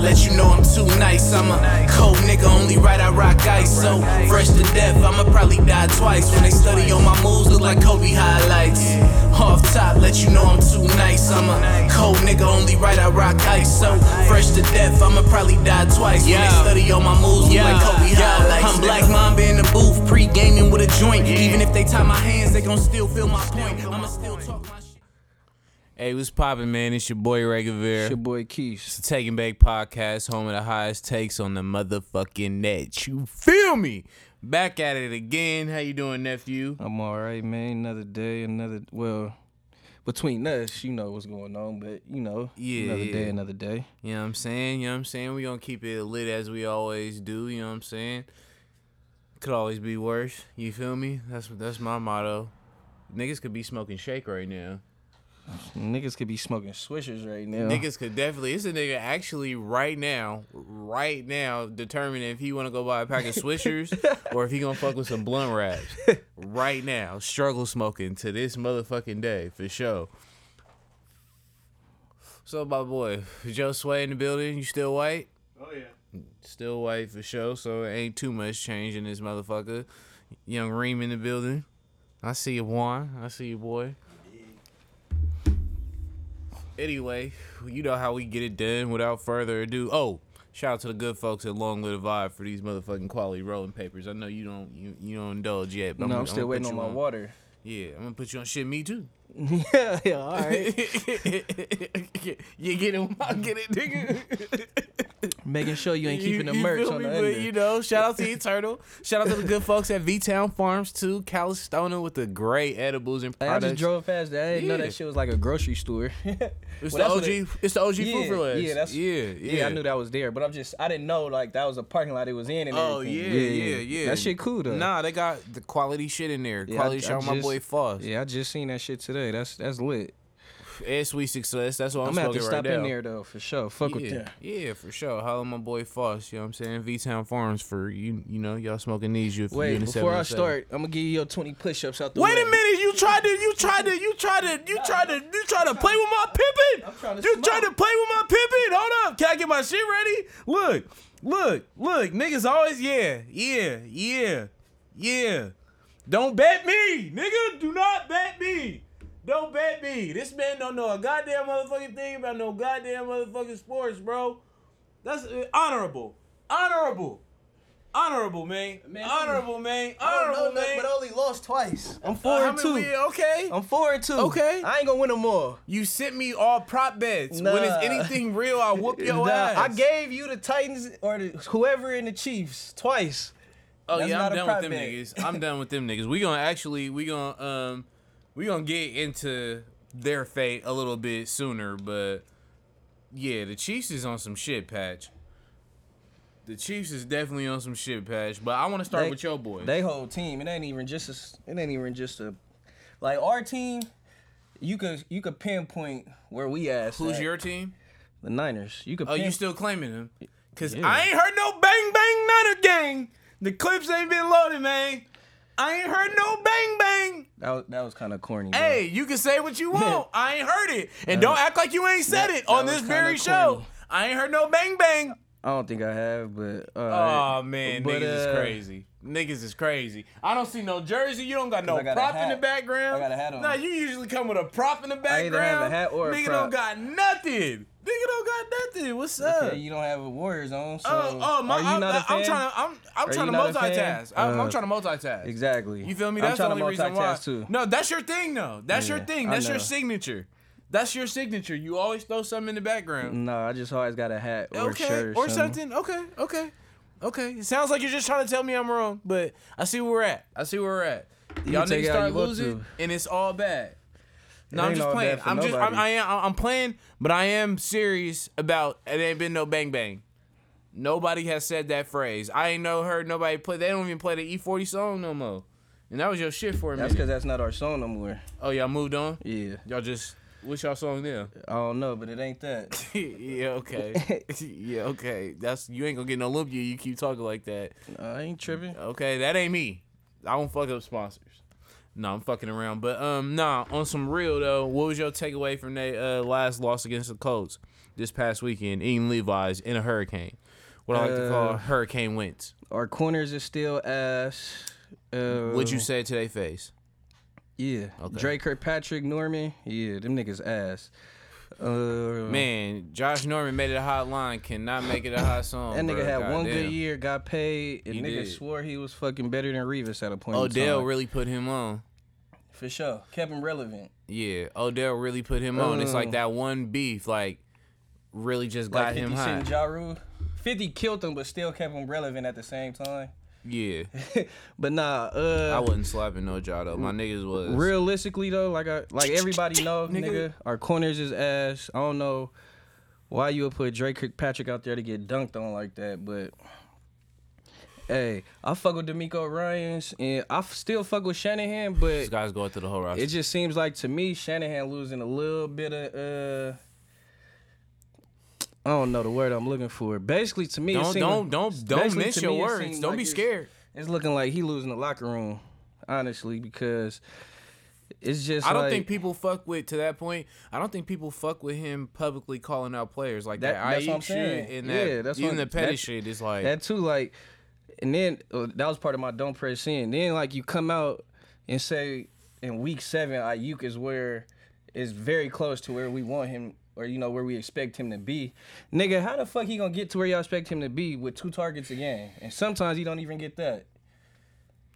let you know I'm too nice. I'm a cold nigga, only right I rock ice. So fresh to death, I'ma probably die twice. When they study on my moves, look like Kobe highlights. Off top, let you know I'm too nice. I'm a cold nigga, only right I rock ice. So fresh to death, I'ma probably die twice. When they study on my moves, look like Kobe highlights. I'm Black Mamba in the booth, pre-gaming with a joint. Even if they tie my hands, they gon' still feel my point. I'ma still talk my. Hey, what's poppin', man? It's your boy Ray Guevara. It's your boy Keith. It's the Taking Back Podcast, home of the highest takes on the motherfucking net. You feel me? Back at it again. How you doing, nephew? I'm all right, man. Another day, another well, between us, you know what's going on, but you know, Yeah, another yeah. day, another day. You know what I'm saying? You know what I'm saying? We gonna keep it lit as we always do. You know what I'm saying? Could always be worse. You feel me? That's that's my motto. Niggas could be smoking shake right now. Niggas could be smoking swishers right now. Niggas could definitely. It's a nigga actually right now, right now, determining if he want to go buy a pack of Swishers or if he gonna fuck with some blunt wraps. Right now, struggle smoking to this motherfucking day for sure. So, my boy, Joe Sway in the building. You still white? Oh yeah. Still white for sure. So it ain't too much change in this motherfucker. Young Reem in the building. I see you, Juan. I see you, boy. Anyway, you know how we get it done. Without further ado, oh, shout out to the good folks at Long Live Vibe for these motherfucking quality rolling papers. I know you don't you, you don't indulge yet, but no, I'm, I'm still gonna waiting on my water. Yeah, I'm gonna put you on shit. Me too. yeah, yeah, all right. you get it? I get it, nigga. Making sure you ain't keeping the you merch on me? the But, you know, shout out to Eternal. shout out to the good folks at V Town Farms too. Calistoner with the great edibles and Hey, I just drove past that. I didn't know that shit was like a grocery store. it's Well, the OG. what it's the OG yeah, food for less. yeah, that's yeah, yeah. yeah. I knew that was there, but I'm just I didn't know like that was a parking lot it was in and Oh everything. yeah, yeah, yeah, That shit cool though. Nah, they got the quality shit in there. Yeah, quality I- shout I out my boy Foss. Yeah, I just seen that shit today. That's that's lit. And sweet success. That's what I'm, I'm gonna have to stop right in now. there though for sure. Fuck with Yeah, that. yeah, for sure. Holla my boy Foss. You know what I'm saying? V Town Farms for you. You know, y'all smoking these. You, you Wait, in the before I start, I'm gonna give you your 20 push-ups out the Wait way. a minute! You tried to, you tried to, you tried to, you tried to, you tried to play with my pippin. I'm trying to You smoke. tried to play with my pippin. Hold up, can I get my shit ready? Look, look, look. Niggas always, yeah, yeah, yeah, yeah. Don't bet me, nigga. Do not bet me. Don't bet me. This man don't know a goddamn motherfucking thing about no goddamn motherfucking sports, bro. That's uh, honorable, honorable, honorable, man. Man, honorable, man. I don't know Honorable, nothing, man. but I only lost twice. I'm Uh, four how and two. yeah, Okay. I'm four and two. Okay. I ain't gonna win no more. You sent me all prop bets. When it's anything real, I whoop your Nah, ass. I gave you the Titans or the, whoever in the Chiefs twice. Oh That's yeah, I'm done with them bet. niggas. I'm done with them niggas. We gonna actually, we gonna um, we gonna get into their fate a little bit sooner, but yeah, the Chiefs is on some shit patch. The Chiefs is definitely on some shit patch, but I want to start They- with your boys. They whole team. It ain't even just a, It ain't even just a. Like our team, you could you could pinpoint where we at. Who's at. your team? the Niners? You could. Oh, you still claiming them? Cause Yeah. I ain't heard no bang bang Niner gang. The clips ain't been loaded, man. I ain't heard no bang bang. That was, that was kind of corny. bro. Hey, you can say what you want. I ain't heard it. And don't act like you ain't said that- it on this very kinda show. I ain't heard no bang bang. I don't think I have, but. Oh man, But, niggas is uh, crazy. Niggas is crazy. I don't see no jersey. You don't got no got prop in the background. I got a hat on. Nah, you usually come with a prop in the background. I either have a hat or a Nigga prop. don't got nothing. Nigga don't got nothing. What's up? Okay, you don't have a Warriors on, so. Oh, oh, my, I'm, not a fan? I'm trying to, I'm, I'm Are trying to not a fan? multitask. I'm, I'm Uh, trying to multitask. Exactly. You feel me? I'm That's the only reason why. Too. No, that's your thing though. That's your thing. That's your signature. That's your signature. You always throw something in the background. No, I just always got a hat or okay, a shirt or, or something. Okay, okay, okay. It sounds like you're just trying to tell me I'm wrong, but I see where we're at. I see where we're at. Y'all niggas start losing, and it's all bad. No, I'm just playing. I'm just, I'm. I am, I'm playing, but I am serious about. It ain't been no bang bang. Nobody has said that phrase. I ain't no heard nobody play. They don't even play the E40 song no more. And that was your shit for a That's minute. because that's not our song no more. Oh, y'all moved on. Yeah. Y'all just what's y'all song now? I don't know, but it ain't that. yeah, okay. yeah, okay. That's you ain't gonna get no Olympia. You keep talking like that. I ain't tripping. Okay, that ain't me. I don't fuck up sponsors. No, I'm fucking around. But um, nah. On some real though, what was your takeaway from that uh, last loss against the Colts? this past weekend eating Levi's in a hurricane. What I like to call Uh, hurricane winds. Our corners are still ass. Uh, What'd you say to their face? Yeah. Okay. Dre Kirkpatrick, Norman. Yeah, them niggas ass. Uh, Man, Josh Norman made it a hot line. Cannot make it a hot song. That nigga bro. had one Goddamn. good year, got paid, and He nigga did. swore he was fucking better than Revis at a point. in Odell really put him on. for sure kept him relevant. Yeah, Odell really put him on. It's like Uh. that one beef, like really just got Like him 50 high. Ja Rule. 50 killed him, but still kept him relevant at the same time. Yeah, but nah, uh, I wasn't slapping no jaw though. My niggas was realistically though, like I like everybody know, Nigga. nigga, our corners is ass. I don't know why you would put Dre Kirkpatrick out there to get dunked on like that, but hey, I fuck with DeMeco Ryans and I f- still fuck with Shanahan, but These guys going through the whole roster. it just seems like to me Shanahan losing a little bit of uh. I don't know the word I'm looking for. Basically, to me, don't don't don't don't miss your me, words. Don't like be scared. It's looking like he losing the locker room, honestly, because it's just. I don't like, think people fuck with to that point. I don't think people fuck with him publicly calling out players like That- that. that's what I'm saying. and that Yeah, that's even what- the petty that- shit is like that too. Like, and then uh, that was part of my don't press in. Then like you come out and say in week seven, Aiyuk is where is very close to where we want him. Or you know where we expect him to be, nigga. How the fuck he gonna get to where y'all expect him to be with two targets a game? And sometimes he don't even get that.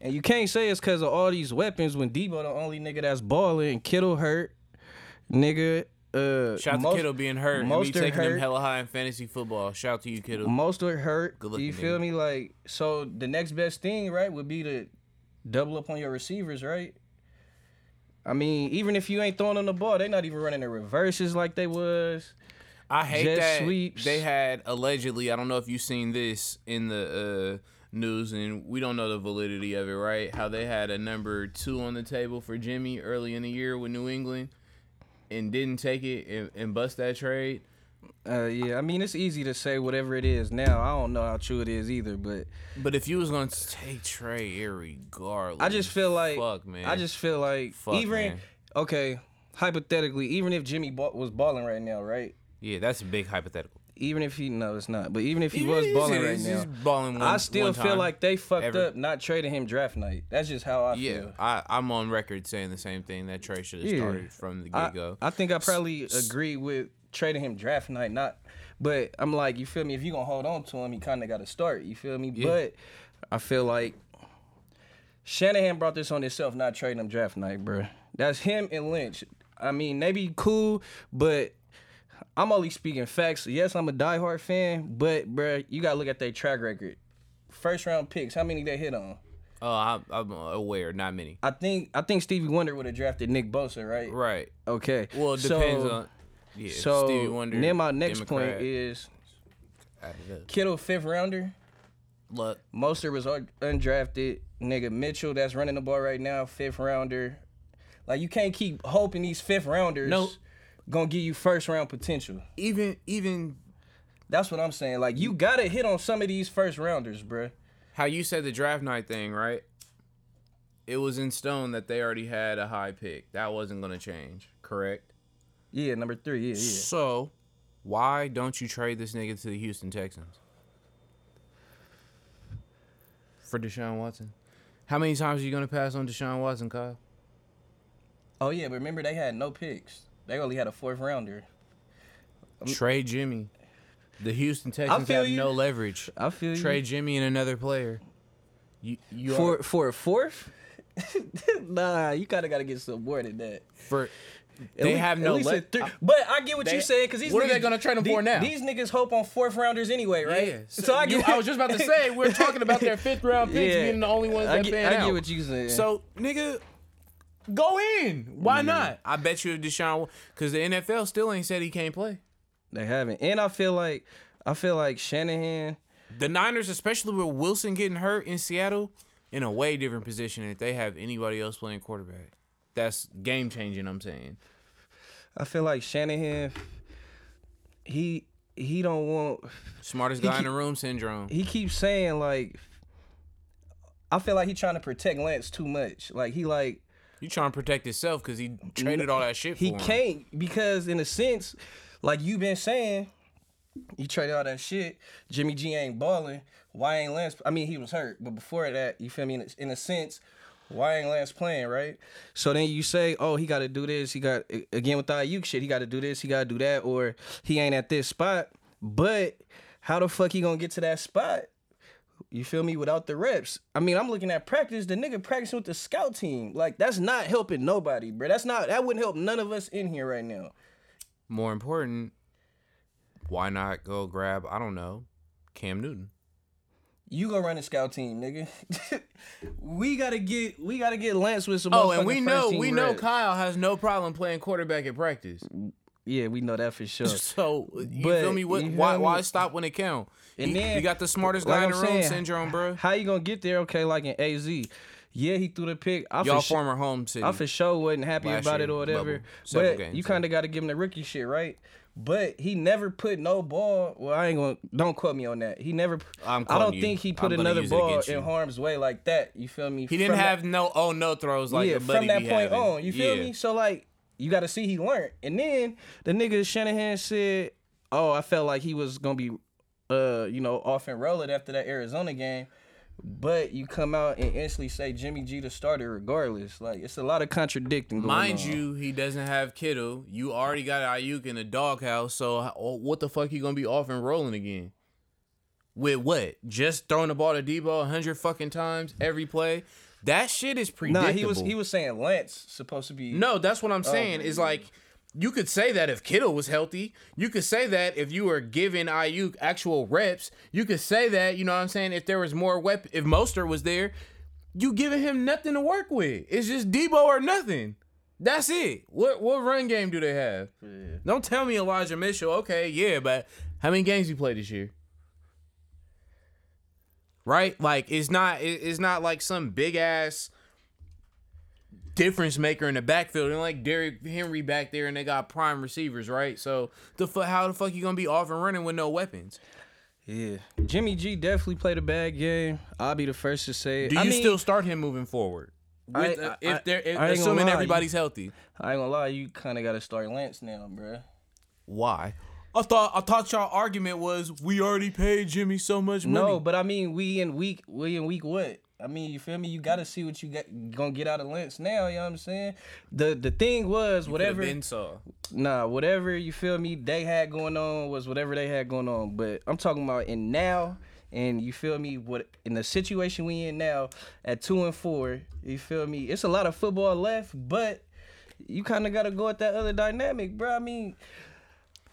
And you can't say it's because of all these weapons when Deebo the only nigga that's balling and Kittle hurt, nigga. Uh, Shout out most- to Kittle being hurt and me taking him hella high in fantasy football. Shout out to you, Kittle. Most are hurt. Good looking you feel nigga. me? Like so, the next best thing, right, would be to double up on your receivers, right? I mean, even if you ain't throwing them the ball, they're not even running the reverses like they was. I hate jet that sweeps. they had allegedly. I don't know if you've seen this in the uh, news, and we don't know the validity of it, right? How they had a number two on the table for Jimmy early in the year with New England, and didn't take it and, and bust that trade. Uh, yeah, I mean, it's easy to say whatever it is now. I don't know how true it is either, but But if you was gonna take Trey, irregardless, I just feel like fuck man. I just feel like Fuck, even man. okay, hypothetically, even if Jimmy was balling right now, right? yeah, that's a big hypothetical. Even if he no, it's not. But even if he was balling right now, balling one- I still feel time. like they fucked ever. up not trading him draft night. That's just how I Yeah, feel. I, I'm on record saying the same thing that Trey should have Yeah. started from the get go. I think I probably agree with trading him draft night, not. But I'm like, you feel me? If you gonna hold on to him, he kind of got to start. You feel me? Yeah. But I feel like Shanahan brought this on himself, not trading him draft night, bro. That's him and Lynch. I mean, they be cool, but I'm only speaking facts. Yes, I'm a diehard fan, but bro, you gotta look at their track record. First round picks, how many they hit on? Oh, I'm, I'm aware, not many. I think I think Stevie Wonder would have drafted Nick Bosa, right? Right. Okay. Well, it depends so, on. Yeah, So Wonder. then my next point is add it up. Kittle fifth rounder. Look, Mostert was un- undrafted. Nigga Mitchell that's running the ball right now, fifth rounder. Like you can't keep hoping these fifth rounders No. gonna give you first round potential. even even That's what I'm saying. Like you gotta hit on some of these first rounders, bruh. how you said the draft night thing, right? It was in stone that they already had a high pick. That wasn't to change, correct? Yeah, number three. Yeah, yeah. So, why don't you trade this nigga to the Houston Texans? For Deshaun Watson. How many times are you going to pass on Deshaun Watson, Kyle? Oh yeah, but remember they had no picks. They only had a fourth rounder. Um, trade Jimmy. The Houston Texans have you. no leverage. I feel you. Trade Jimmy and another player. You, you for are, for a fourth. nah, you kind of gotta get some more than that. for they least- have no least le- a But I get what They- you saying because these what are niggas, they gonna trade 'em the- for now? These niggas hope on fourth rounders anyway, right? Yeah. So, I you- I was just about to say we're talking about their fifth round picks Yeah. being the only ones I that get, pan I out. get what you saying. So, nigga, go in. Why mm-hmm. not? I bet you Deshaun, because the NFL still ain't said he can't play. they haven't, and I feel like I feel like Shanahan. The Niners, especially with Wilson getting hurt in Seattle, in a way different position if they have anybody else playing quarterback. That's game changing. I'm saying. I feel like Shanahan. He he don't want. Smartest guy in the room syndrome. He keeps saying like. I feel like he trying to protect Lance too much. Like he like You trying to protect himself because he traded all that shit for he him. can't because in a sense like you've been saying, you traded all that shit. Jimmy G ain't balling. Why ain't Lance? I mean, he was hurt, but before that, you feel me? In a, in a sense, why ain't Lance playing, right? So then you say, oh, he got to do this. He got again with the Aiyuk shit. He got to do this. He got to do that, or he ain't at this spot. But how the fuck he gonna get to that spot? You feel me? Without the reps. I mean, I'm looking at practice. The nigga practicing with the scout team. Like that's not helping nobody, bro. That's not. That wouldn't help none of us in here right now. More important, why not go grab? I don't know, Cam Newton. You go run a scout team, nigga. we gotta get we gotta get Lance with some. Oh, and we know we know reps. Kyle has no problem playing quarterback at practice. Yeah, we know that for sure. So you But, feel me? What, you why why stop when it count? And you, then- you got the smartest like guy in the room syndrome, bro. How you gonna get there? Okay, like in AZ. Yeah, he threw the pick. I Y'all for former home city. I for sure wasn't happy Last about year, it or whatever. But you kind of got to give him the rookie shit, right? But he never put no ball. Well, I ain't gonna. Don't quote me on that. He never. I'm I don't you. think he put I'm another ball in harm's way like that. You feel me? he didn't From have no oh no throws like yeah, buddy from that point having. on. You feel Yeah. me? So like, you got to see he learned. And then the nigga Shanahan said, "Oh, I felt like he was gonna be, uh, you know, off and rolling after that Arizona game." But you come out and instantly say Jimmy G the starter regardless. Like it's a lot of contradicting. Mind on. you, he doesn't have Kittle. You already got Aiyuk in the doghouse. So oh, what the fuck you gonna be off and rolling again? With what? Just throwing the ball to Deebo a hundred fucking times every play. That shit is predictable. Nah, he was he was saying Lance supposed to be. No, that's what I'm oh, saying. Is like you could say that if Kittle was healthy. You could say that if you were giving Aiyuk actual reps. You could say that, you know what I'm saying, if there was more weapon if Mostert was there, you giving him nothing to work with. It's just Deebo or nothing. That's it. What what run game do they have? Don't tell me Elijah Mitchell. Okay, yeah, but how many games you played this year? Right? Like it's not it's not like some big ass difference maker in the backfield. And like Derrick Henry back there, and they got prime receivers, right? So the how the fuck you gonna be off and running with no weapons? Yeah, Jimmy G definitely played a bad game. I'll be the first to say it. Do I you mean, still start him moving forward? With, I- uh, I- if they're if, assuming everybody's healthy, I ain't gonna lie, you kind of got to start Lance now, bruh. why? I thought I thought y'all argument was we already paid Jimmy so much money. No, but I mean, we in week, we in week what? I mean, you feel me? You got to see what you got gonna get out of Lance now. You know what I'm saying? The the thing was whatever. been saw. Nah, whatever you feel me they had going on was whatever they had going on. But I'm talking about in now, and you feel me? What in the situation we in now at two and four? You feel me? It's a lot of football left, but you kind of got to go at that other dynamic, bro. I mean,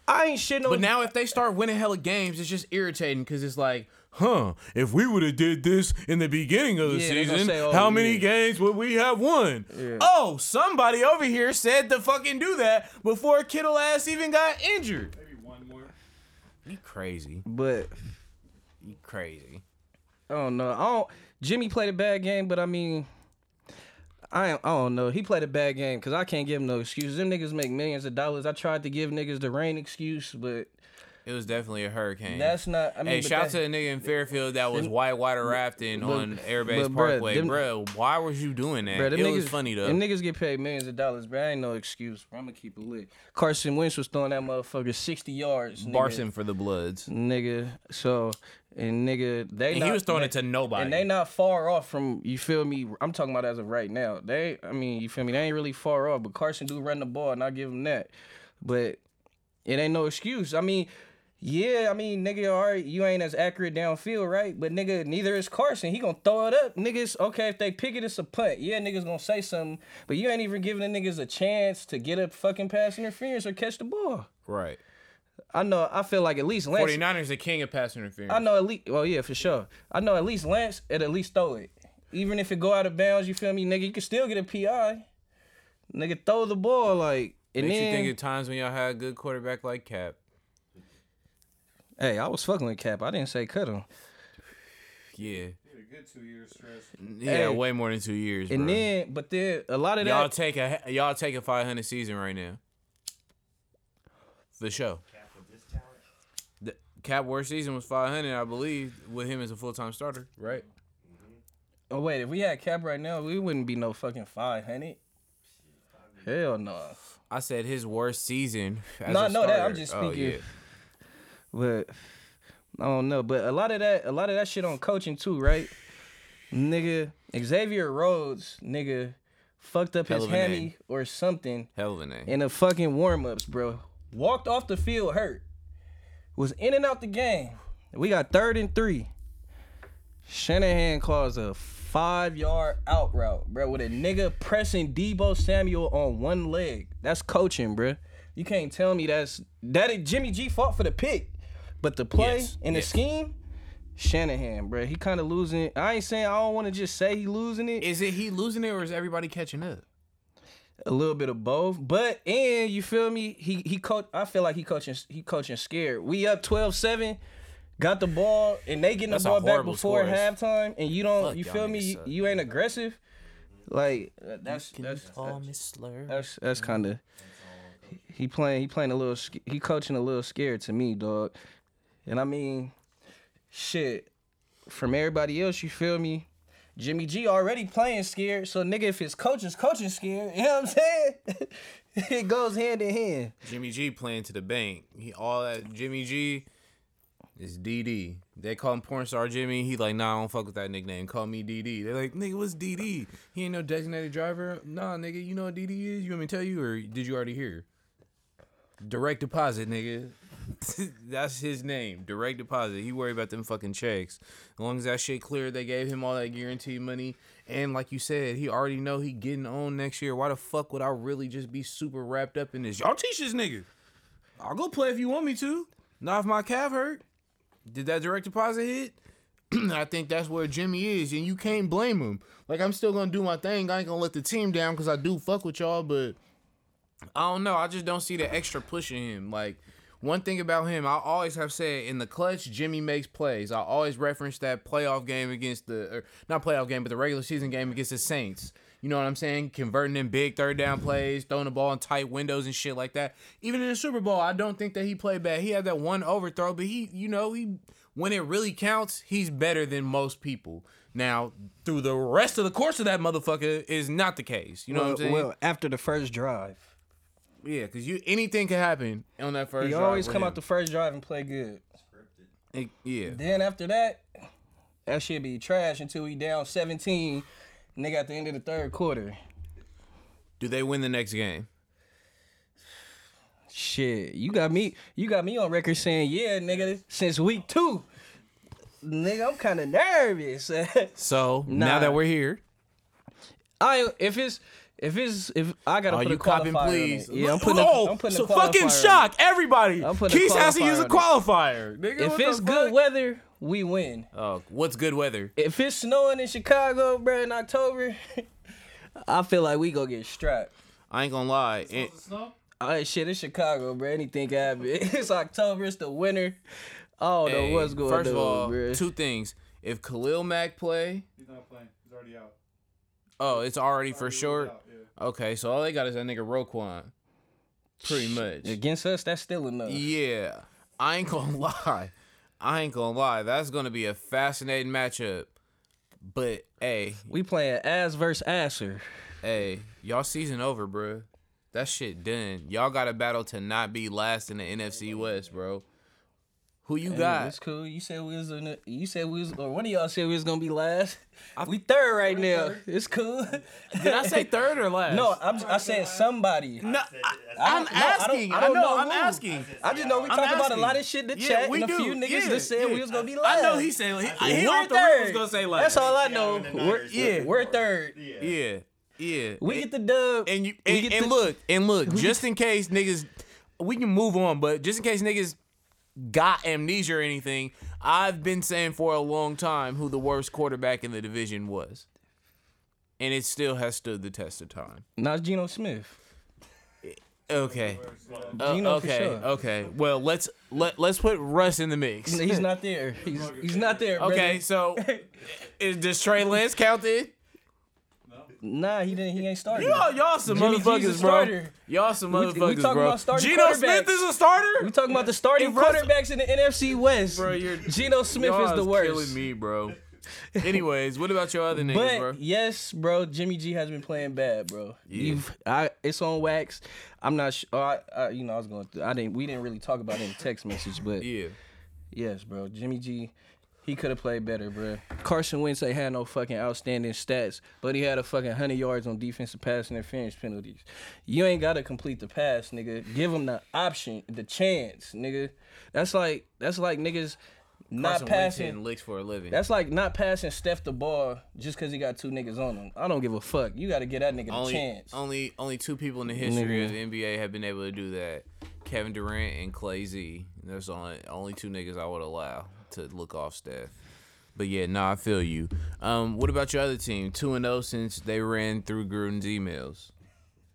I ain't shit no. But now if they start winning hella games, it's just irritating because it's like, huh? If we would have did this in the beginning of the Yeah, season, say, oh, how many yeah. games would we have won? Yeah. Oh, somebody over here said to fucking do that before Kittle ass even got injured. Maybe one more. You crazy? but You crazy? I don't know. I don't. Jimmy played a bad game, but I mean, I I don't know. He played a bad game because I can't give him no excuses. Them niggas make millions of dollars. I tried to give niggas the rain excuse, but It was definitely a hurricane. that's not. I mean, Hey, shout that- to the nigga in Fairfield that was white water rafting on Airbase but Parkway, them- bro. Why was you doing that? Them it niggas, was funny though. Them niggas get paid millions of dollars, bro. Ain't no excuse. Bro. I'm gonna keep it lit. Carson Wentz was throwing that motherfucker 60 yards. Nigga. Barson for the Bloods. Nigga. So, and nigga, they And not, he was throwing they- it to nobody. And they not far off from you feel me. I'm talking about as of right now. They, I mean, you feel me. They ain't really far off, but Carson do run the ball, and I give him that. But it ain't no excuse. I mean, yeah, I mean, nigga, all right, you ain't as accurate downfield, right? But nigga, neither is Carson. He gonna throw it up. Niggas, okay, if they pick it, it's a punt. Yeah, niggas gonna say something, but you ain't even giving the niggas a chance to get a fucking pass interference or catch the ball. right. I know. I feel like at least Lance. 49ers the king of pass interference. I know at least. Well, yeah, for sure. I know at least Lance at at least throw it. Even if it go out of bounds, you feel me, nigga. You can still get a PI. Nigga, throw the ball like. And Makes then, you think of times when y'all had a good quarterback like Cap. Hey, I was fucking with Cap. I didn't say cut him. Yeah. He had a good two year stretch. Yeah, Hey. way more than two years. And bro. then, but then a lot of y'all that. take a y'all take a 500 season right now. For sure. The Cap worst season was 500, I believe, with him as a full time starter, right? Mm-hmm. oh wait, if we had Cap right now, we wouldn't be no fucking five hundred. Hell no. I said his worst season. As No, I a know that. I'm starter. just Oh, speaking. yeah. But I don't know. But a lot of that, a lot of that shit on coaching too, right? Nigga, Xavier Rhodes, nigga, fucked up his a name. hammy or something Hell of a name. in the fucking warm ups, bro. Walked off the field hurt. Was in and out the game. We got third and three. Shanahan calls a five yard out route, bro, with a nigga pressing Deebo Samuel on one leg. That's coaching, bro. You can't tell me that's that. Jimmy G fought for the pick, but the play Yes, and the scheme, Shanahan, bro. He kind of losing. I ain't saying I don't want to just say he losing it. Is it he losing it or is everybody catching up? a little bit of both. But and you feel me? He he coach I feel like he coaching he coaching scared. We up 12-7, got the ball, and they getting That's the ball back before score. halftime, and you don't Fuck you feel me? You, you ain't aggressive. Like uh, that's that's me slur? that's that's kind of he playing he playing a little sc- he coaching a little scared to me, dog. And I mean, shit. From everybody else, you feel me? Jimmy G already playing scared, so nigga, if his coach is coaching scared, you know what I'm saying? it goes hand in hand. Jimmy G playing to the bank. He all that Jimmy G is DD. They call him porn star Jimmy. He like, nah, I don't fuck with that nickname. Call me DD. They're like, nigga, what's DD? He ain't no designated driver. Nah, nigga, you know what DD is? You want me to tell you or did you already hear? Direct deposit, nigga. That's his name. Direct deposit. He worry about them fucking checks. As long as that shit cleared, they gave him all that guaranteed money. And like you said, he already know he getting on next year. Why the fuck would I really just be super wrapped up in this? Y'all teach this nigga. I'll go play if you want me to. Not if my calf hurt. Did that direct deposit hit? I think that's where Jimmy is, and you can't blame him. Like I'm still gonna do my thing. I ain't gonna let the team down because I do fuck with y'all, but I don't know. I just don't see the extra push in him. Like one thing about him, I always have said in the clutch, Jimmy makes plays. I always reference that playoff game against the or not playoff game, but the regular season game against the Saints. You know what I'm saying? Converting in big third down plays, throwing the ball in tight windows and shit like that. Even in the Super Bowl, I don't think that he played bad. He had that one overthrow, but he, you know, he when it really counts, he's better than most people. Now, through the rest of the course of that motherfucker is not the case. You know what I'm saying? well, after the first drive, Yeah, because you anything can happen on that first. he drive always come him. out the first drive and play good. It- yeah, Then after that, that shit be trash until we down 17. Nigga at the end of the third quarter. do they win the next game? Shit, you got me. You got me on record saying, yeah, nigga, since week two. Nigga, I'm kind of nervous. So now that we're here, I if it's if it's if I gotta are put you a copping, qualifier on please? it. Yeah, I'm putting. oh, a, I'm putting so a qualifier fucking shock everybody. I'm putting a Keith has to use a qualifier qualifier. Nigga, If what the it's good fuck? weather, we win. oh, what's good weather? If it's snowing in Chicago, bro, in October, I feel like we gonna get strapped. I ain't gonna lie. It- Snow? Oh shit, it's Chicago, bro. Anything can happen. It's October. It's the winter. Oh, don't know hey, what's going first of all, bro. two things. If Khalil Mack play, He's not playing. He's already out. oh, it's already for Already sure. out, yeah. Okay, so all they got is that nigga Roquan. Pretty much. Against us, that's still enough. Yeah, I ain't gonna lie. I ain't gonna lie. That's gonna be a fascinating matchup. But hey, We playing ass versus asser. hey, y'all season over, bro. That shit done. Y'all got a battle to not be last in the NFC West, bro. Who you Hey, got? It's cool. You said we was in the, you said we was or one of y'all said we was gonna be last. we third right now. It's cool. Did I say third or last? no? I'm, I said somebody. No, I, I am don't- no, I don't- asking. I I, don't know, know I'm who. asking. I just know we I'm talked about a lot of shit in the Yeah, chat, we and a do. few niggas Yeah, that said yeah. we was gonna be last. I know he said he, he We're off the rip was gonna say last. That's all I know. Yeah, We're, yeah, were- we're third. Yeah, yeah. We And- get the dub. and you and, get and the- look and look just in case niggas we can move on but just in case niggas got amnesia or anything i've been saying for a long time who the worst quarterback in the division was and it still has stood the test of time Not Geno Smith. okay Uh, Geno okay sure. okay well let's let, let's put russ in the mix He's not there. He's he's not there. okay so is, does trey lance count then Nah, he didn't. He ain't starting. y'all, y'all some Jimmy G's a motherfuckers bro starter. y'all some We- we motherfuckers talking bro about starting Geno Smith quarterbacks. is a starter We talking about the starting If Russ- quarterbacks in the NFC West. Bro, you're Geno Smith Y'all is the worst. Killing me, bro. Anyways, what about your other niggas, But bro? yes, bro, Jimmy G has been playing bad, bro. You've I it's on wax. I'm not sure. Oh, I, I, you know, I was going. Through, I didn't. We didn't really talk about it in text message, but Yeah. yes, bro. Jimmy G, he could have played better, bro. Carson Wentz ain't had no fucking outstanding stats, but he had a fucking hundred yards on defensive pass interference penalties. You ain't gotta complete the pass, nigga. Give him the option, the chance, nigga. That's like that's like niggas not Carson passing. licks for a living. That's like not passing Steph the ball just because he got two niggas on him. I don't give a fuck. You got to get that nigga only, a chance. only only two people in the history Nigga. of the NBA have been able to do that. Kevin Durant and Clay Z. There's only only two niggas I would allow to look off staff. But yeah, nah, I feel you. Um, what about your other team? Two and zero since they ran through Gruden's emails.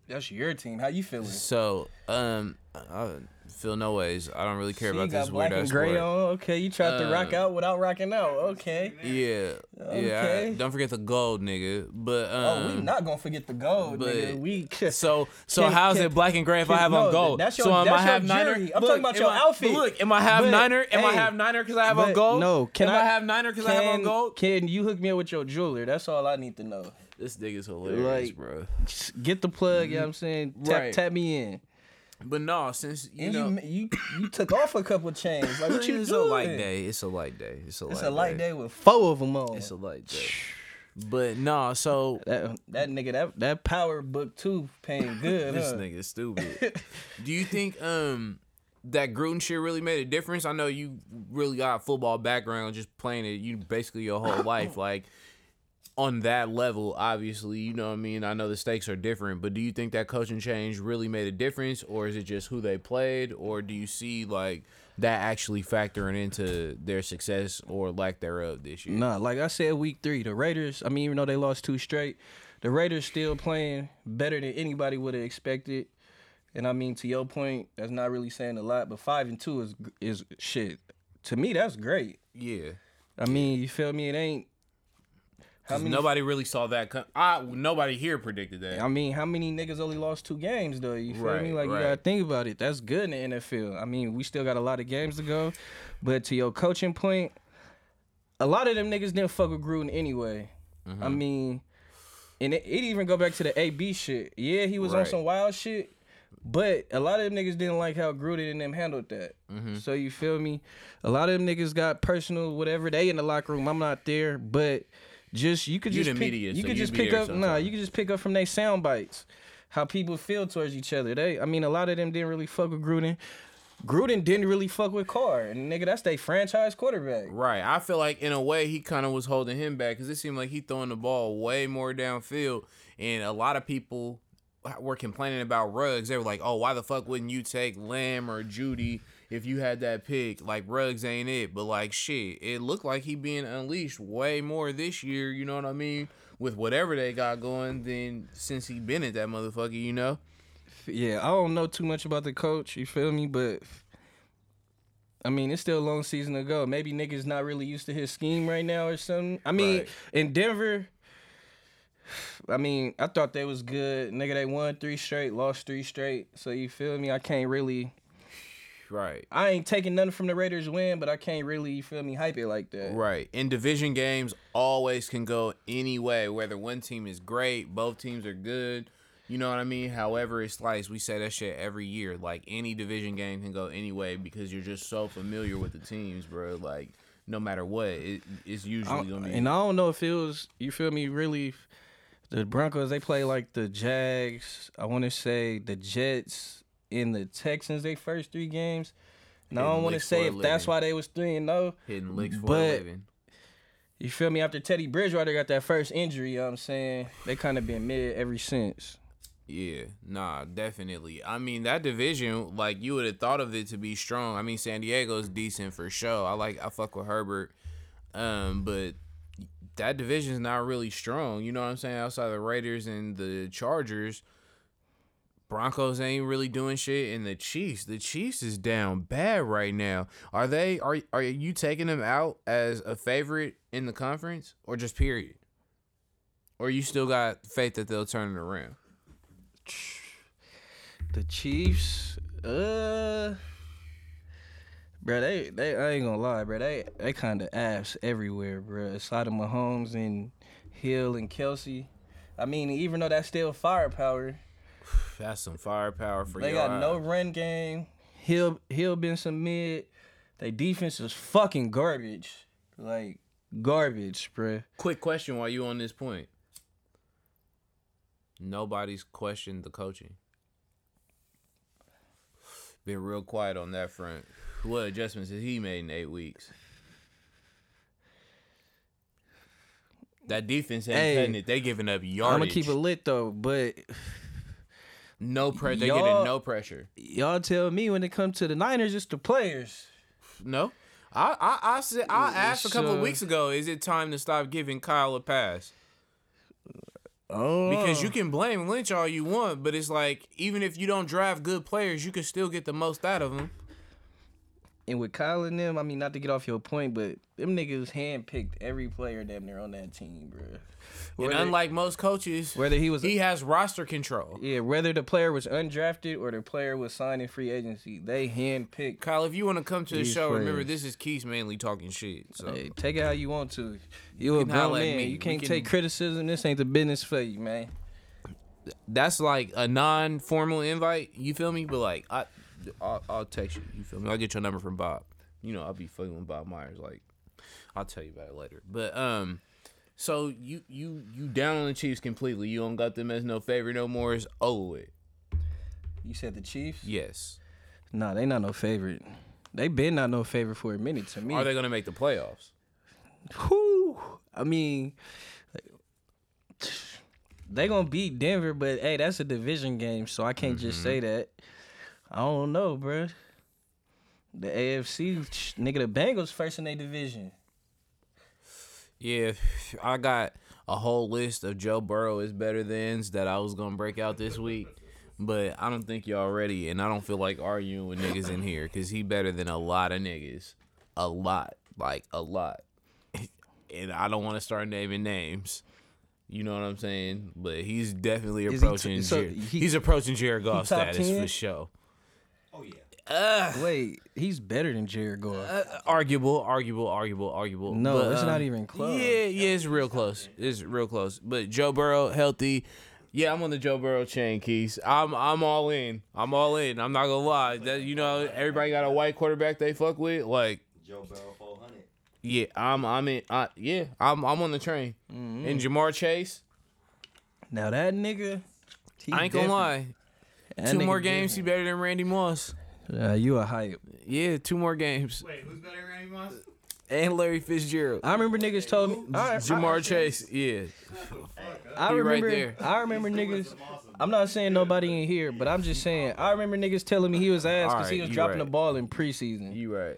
That's your team. How you feeling? So, um, I feel no ways. I don't really care See, about got this black weird and ass gray sport. on. Okay, you tried to rock Uh, out without rocking out. Okay. Yeah, yeah. Okay. I- don't forget the gold, nigga. But um, Oh, we not gonna forget the gold, but- nigga. We So so Can- how's can- it black and gray if I can- have no, on gold? that's your- so am that's I your half niner? jury. I'm talking about am your I- outfit. but Look, am I half But, niner? Am I hey, half niner because I have on but gold? no, can am I- half niner because I have on can, gold? can you hook me up with your jeweler? That's all I need to know. This nigga's hilarious, Like- bro. Just get the plug. You know what I'm saying? Tap, Right. tap me in. But no, since you And know, you, you you took off a couple chains. Like what you it's doing? a light day. It's a light day. It's a light. Day. It's a light day with four of them on. It's a light day. But no, so That that nigga that that power book too paying good. this huh? nigga's stupid. Do you think um that Gruden shit really made a difference? I know you really got football background, just playing it. You basically your whole life, like on that level. Obviously, you know what I mean. I know the stakes are different, but do you think that coaching change really made a difference, or is it just who they played, or do you see like that actually factoring into their success or lack thereof this year? Nah, like I said, week three, the Raiders. I mean, even though they lost two straight, the Raiders still playing better than anybody would have expected. And I mean, to your point, that's not really saying a lot. But five and two is is shit. To me, that's great. Yeah. I mean, you feel me? It ain't. How 'Cause many? nobody really saw that. Com- I nobody here predicted that. I mean, how many niggas only lost two games though? You feel me? Right, Like you gotta think about it. That's good in the NFL. I mean, we still got a lot of games to go, but to your coaching point, a lot of them niggas didn't fuck with Gruden anyway. Mm-hmm. I mean, and it, it even go back to the AB shit. Yeah, he was on some wild shit, but a lot of them niggas didn't like how Gruden and them handled that. Mm-hmm. So you feel me? A lot of them niggas got personal, whatever. They in the locker room. I'm not there, but just you could You just pick, media, you so could just pick up. Nah, you could just pick up from their sound bites how people feel towards each other. They, I mean, a lot of them didn't really fuck with Gruden. Gruden didn't really fuck with Carr, and nigga, that's their franchise quarterback. Right. I feel like in a way he kind of was holding him back because it seemed like he throwing the ball way more downfield, and a lot of people were complaining about Ruggs. They were like, "Oh, why the fuck wouldn't you take Lamb or Jeudy if you had that pick? Like Ruggs ain't it." But like shit, it looked like he being unleashed way more this year. You know what I mean? With whatever they got going, than since he been at that motherfucker. You know? Yeah, I don't know too much about the coach. You feel me? But I mean, it's still a long season to go. Maybe niggas not really used to his scheme right now or something. I mean, Right. in Denver, I mean, I thought they was good. Nigga, they won three straight, lost three straight. So you feel me? I can't really. Right. I ain't taking nothing from the Raiders win, but I can't really, you feel me, hype it like that. Right. In division games, always can go any way. Whether one team is great, both teams are good. You know what I mean? However it's sliced, we say that shit every year. Like any division game can go any way because you're just so familiar with the teams, bro. Like no matter what, it, it's usually gonna be. and I don't know if it was you feel me really the Broncos they play like the Jags, I want to say the Jets and the Texans they first 3 games. And I don't want to say if that's why they was 3 and 0. hitting licks for but-. You feel me after Teddy Bridgewater got that first injury, you know what I'm saying? They kind of been mid ever since. Yeah, nah, definitely. I mean, that division, like you would have thought of it to be strong. I mean, San Diego's decent for sure. I like, I fuck with Herbert, um, but that division's not really strong. You know what I'm saying? Outside the Raiders and the Chargers, Broncos ain't really doing shit, and the Chiefs, the Chiefs is down bad right now. Are they? Are are you taking them out as a favorite in the conference, or just period? Or you still got faith that they'll turn it around? The Chiefs, uh, bro, they they I ain't gonna lie, bro, they they kind of ass everywhere, bro. Aside of Mahomes and Hill and Kelce, I mean, even though that's still firepower, That's some firepower for you. They got no run game. Hill Hill been some mid. They defense is fucking garbage. Like garbage, bruh. Quick question while you on this point. Nobody's questioned the coaching. Been real quiet on that front. What adjustments has he made in eight weeks? That defense ain't Hey, cutting it. They giving up yardage. I'm gonna keep it lit though, but no pressure. They getting no pressure. y'all tell me when it comes to the Niners, it's the players. No. I I I said I asked a couple of weeks ago. Is it time to stop giving Kyle a pass? Oh, Because you can blame Lynch all you want, but it's like even if you don't draft good players, you can still get the most out of them. And with Kyle and them, I mean, not to get off your point, but them niggas handpicked every player damn near on that team, bruh. And unlike most coaches, whether he was he has roster control. Yeah, whether the player was undrafted or the player was signed in free agency, they handpicked. Kyle, if you want to come to the show, remember this is Keith mainly talking shit. So Hey, take it how you want to. You a grown man. Me. You can't can- take criticism. This ain't the business for you, man. that's like a non-formal invite. You feel me? But like I, I'll, I'll text you. You feel me? I'll get your number from Bob. You know, I'll be fucking with Bob Myers. Like, I'll tell you about it later. But um, so you you you down on the Chiefs completely. You don't got them as no favorite no more. It's over with. You said the Chiefs? Yes. Nah, they not no favorite. They been not no favorite for a minute to me. Are they gonna make the playoffs? Whoo! I mean, they gonna beat Denver, but hey, that's a division game, so I can't just say Mm-hmm. that. I don't know, bruh. The AFC, nigga, the Bengals first in their division. Yeah, I got a whole list of Joe Burrow is better thans that I was gonna break out this week, but I don't think y'all ready, and I don't feel like arguing with niggas in here because he better than a lot of niggas, a lot, like a lot, and I don't want to start naming names. You know what I'm saying? But he's definitely Is he t- approaching. so he- he's approaching Jared Goff status 10? for sure. Oh yeah. Wait, he's better than Jared Goff. Uh, arguable, arguable, arguable, arguable. No, But, it's um, not even close. Yeah, yeah, it's real close. It's real close. But Joe Burrow healthy. Yeah, I'm on the Joe Burrow chain, Keys. I'm I'm all in. I'm all in. I'm not gonna lie. That you know, everybody got a white quarterback they fuck with. Like, Joe Burrow 400. yeah, I'm I'm in. Uh, yeah, I'm I'm on the train. Mm-hmm. And Ja'Marr Chase, Now that nigga, I ain't gonna different. lie. That two more games, he better than Randy Moss. Uh, you a hype. Yeah, two more games. Wait, who's better than Randy Moss? And Larry Fitzgerald. I remember niggas told me. I, Ja'Marr Chase, yeah. I He right remember. there. I remember niggas. I'm not saying nobody in here, but I'm just saying. I remember niggas telling me he was ass because Alright, he was dropping right. the ball in preseason. You right.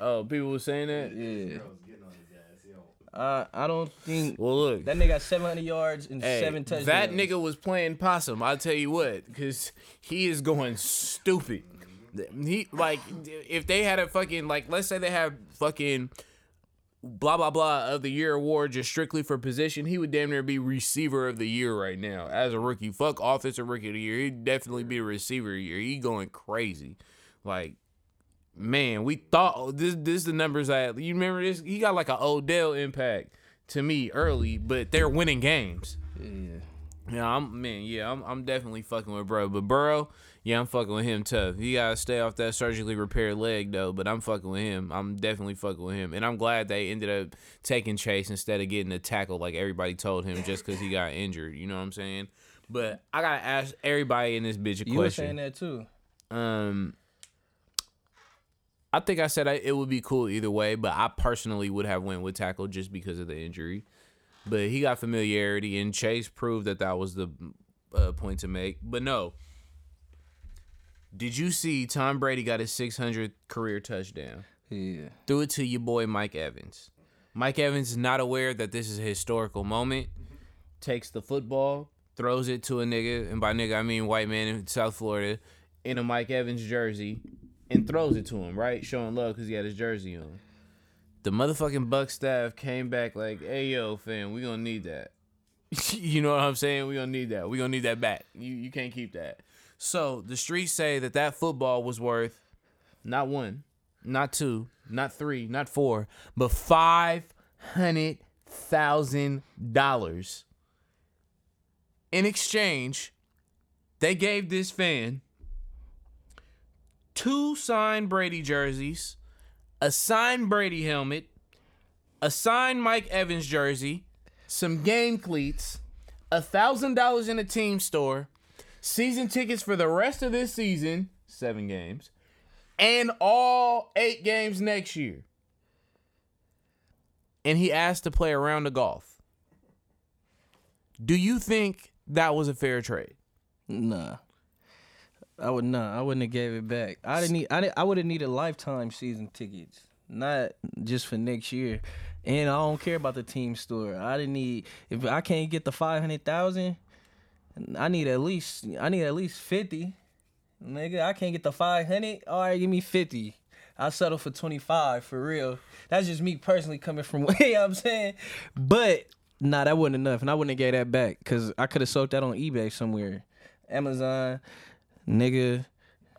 Oh, people were saying that? Yeah. Bro was getting on his ass, yo. Uh, I don't think Well, look. that nigga got 700 yards and Hey, seven touchdowns. that nigga was playing possum. I'll tell you what, because he is going stupid. He like if they had a fucking like let's say they have fucking blah blah blah of the year award just strictly for position, he would damn near be receiver of the year right now as a rookie. Fuck offensive rookie of the year, he'd definitely be a receiver of the year. He going crazy, like. Man, we thought this. This is the numbers that you remember. This he got like an Odell impact to me early, but they're winning games. Yeah. Yeah, I'm man. Yeah, I'm I'm definitely fucking with bro. But Burrow, yeah, I'm fucking with him tough. He gotta stay off that surgically repaired leg though. But I'm fucking with him. I'm definitely fucking with him, and I'm glad they ended up taking Chase instead of getting a tackle like everybody told him just because he got injured. You know what I'm saying? But I gotta ask everybody in this bitch a question. You were saying that too. Um, I think I said I, it would be cool either way, but I personally would have went with tackle just because of the injury. But he got familiarity, and Chase proved that that was the uh, point to make. But no, did you see Tom Brady got his 600th career touchdown? Yeah. Threw it to your boy Mike Evans. Mike Evans is not aware that this is a historical moment. Takes the football, throws it to a nigga, and by nigga I mean white man in South Florida, in a Mike Evans jersey, and throws it to him, right? Showing love because he had his jersey on. The motherfucking Buck staff came back like, "Hey yo, fam, we gonna need that." you know what I'm saying? We gonna need that. We gonna need that back. You you can't keep that. So the streets say that that football was worth not one, not two, not three, not four, but five hundred thousand dollars. In exchange, they gave this fan two signed Brady jerseys, a signed Brady helmet, a signed Mike Evans jersey, some game cleats, a thousand dollars in a team store, season tickets for the rest of this season, seven games, and all eight games next year. And he asked to play a round of golf. Do you think that was a fair trade? Nah. I would not. I wouldn't have gave it back. I didn't need. I didn't, I would have needed lifetime season tickets, not just for next year. And I don't care about the team store. I didn't need. If I can't get the five hundred thousand, I need at least. I need at least fifty. Nigga, I can't get the five hundred. All right, give me fifty. I settle for twenty five for real. That's just me personally coming from. you know what I'm saying, but nah, that wasn't enough, and I wouldn't have gave that back because I could have sold that on eBay somewhere, Amazon, nigga,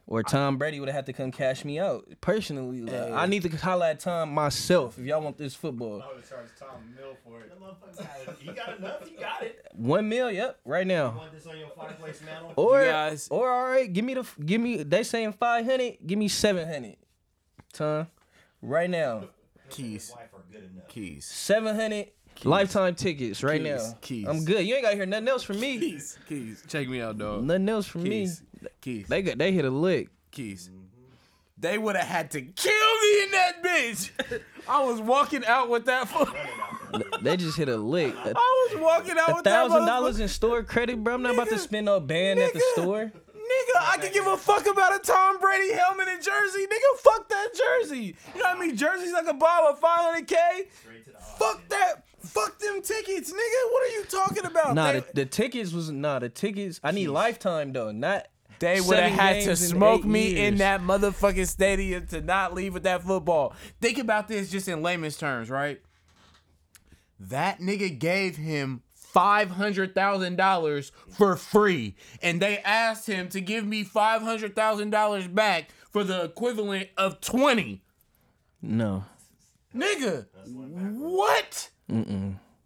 or Tom Brady would have had to come cash me out personally. like, I need to holla at Tom myself if y'all want this football. I would have charged Tom a mill for it. That motherfucker got. You got enough? You got it. One mil, yep, right now. You want this on your fireplace mantle? Or You guys- or all right, give me the give me. They saying five hundred, give me seven hundred. Tom, right now, Keys. Wife are. Keys. seven hundred lifetime tickets right Keys, now. keys. I'm good. You ain't gotta hear nothing else from me. Keys. Keys. Check me out, dog. Nothing else from Keys. me. Keys. They got they hit a lick. Keys. They would have had to kill me in that bitch. I was walking out with that. Fo- They just hit a lick. A I was walking out a with that. thousand dollars in store credit, bro. I'm not about to Nigga, spend no band at the store. Nigga, I can give a fuck about a Tom Brady helmet and jersey. Nigga, fuck that jersey. You know what I mean? jerseys I could buy with 500k? Straight to Fuck that. Fuck them tickets, nigga. What are you talking about? Nah, they, the, the tickets was nah. The tickets. I need lifetime though, not. They would have had to smoke me in that motherfucking stadium to not leave with that football. Think about this just in layman's terms, right? That nigga gave him five hundred thousand dollars for free, and they asked him to give me five hundred thousand dollars back for the equivalent of twenty. No. Nigga, what?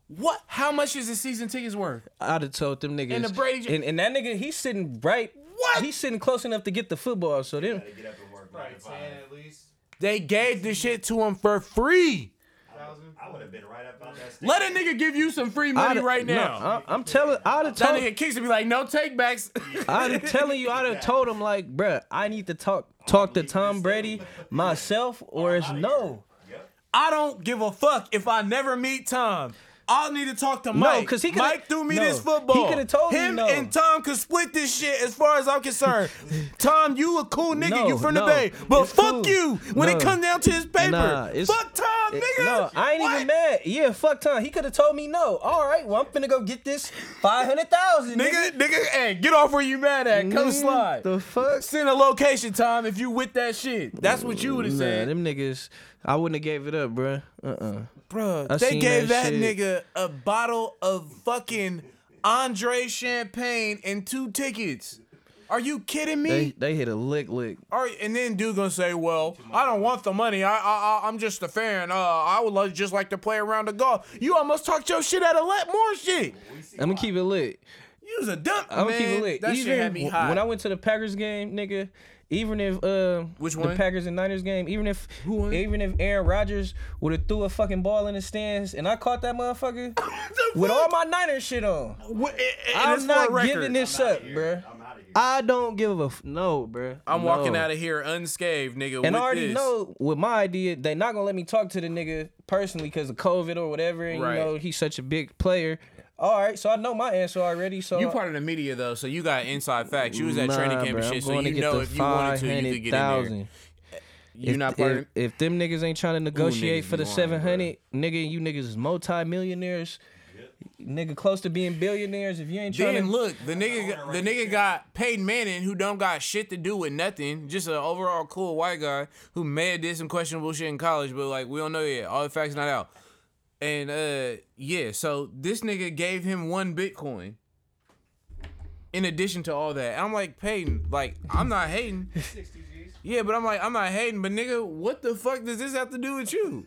What? How much is the season tickets worth? I'd have told them niggas. And the Brady- and, and that nigga, he's sitting right. What? He's sitting close enough to get the football. So then, Get up and work. Probably nine 10 at least. They gave the shit to him for free. Thousand. I would have been right up on that stage. Let a nigga give you some free money I'd- right no, now. I, am telling. I'd have that told. nigga kicks and be like, no takebacks. I'm telling you, I'd have told him like, bruh, I need to talk talk to Tom Brady myself, or it's no. I don't give a fuck if I never meet Tom. I'll need to talk to Mike. 'cause he coulda- Mike threw me no, this football. he coulda told me him no. and Tom could split this shit as far as I'm concerned. Tom, you a cool nigga. No, you from no, the Bay. But fuck cool. you when it No. comes down to this paper. Nah, fuck Tom, It- nigga. No, I ain't What? even mad. Yeah, fuck Tom. He could have told me no. All right, well I'm finna go get this five hundred thousand, Nigga, nigga, hey, get off where you mad at. Come slide. The fuck. Send a location, Tom, if you with that shit. That's what you would have Nah, said. them niggas. I wouldn't have gave it up, bruh. Uh uh I they gave that, that nigga a bottle of fucking Andre Champagne and two tickets. Are you kidding me? They they hit a lick lick. All right, and then dude gonna say, "Well, I don't want the money. I, I, I I'm just a fan. Uh, I would like, just like to play around the golf. You almost talked your shit out of let more shit. I'm gonna keep it lit. You was a dump, I'm gonna keep it lit. That even shit had me when I went to the Packers game, nigga. Even if uh Which the? Packers and Niners game, even if won? even if Aaron Rodgers would have threw a fucking ball in the stands and I caught that motherfucker with all my Niners shit on, What- and- and I'm not giving this up, bruh. I'm out of here. I don't give a f- no, bruh. I'm walking out of here unscathed, nigga. And with I already this. know with my idea, they not gonna let me talk to the nigga personally because of COVID or whatever. And Right. you know he's such a big player. All right, so I know my answer already. So You part of the media though, so you got inside facts. You was at training Nah, camp and shit, so you to know if you wanted to, you could get in there. You if, not part if, of if them niggas ain't trying to negotiate niggas for the seven hundred, nigga, you niggas is multi-millionaires. Nigga, close to being billionaires. If you ain't trying Then to look, the nigga, the nigga got Peyton Manning, who don't got shit to do with nothing, just an overall cool white guy who may have did some questionable shit in college, but like we don't know yet. All the facts not out. And uh, yeah, so this nigga gave him one Bitcoin. In addition to all that, I'm like Peyton, like I'm not hating. 60 G's. Yeah, but I'm like I'm not hating, but nigga, what the fuck does this have to do with you?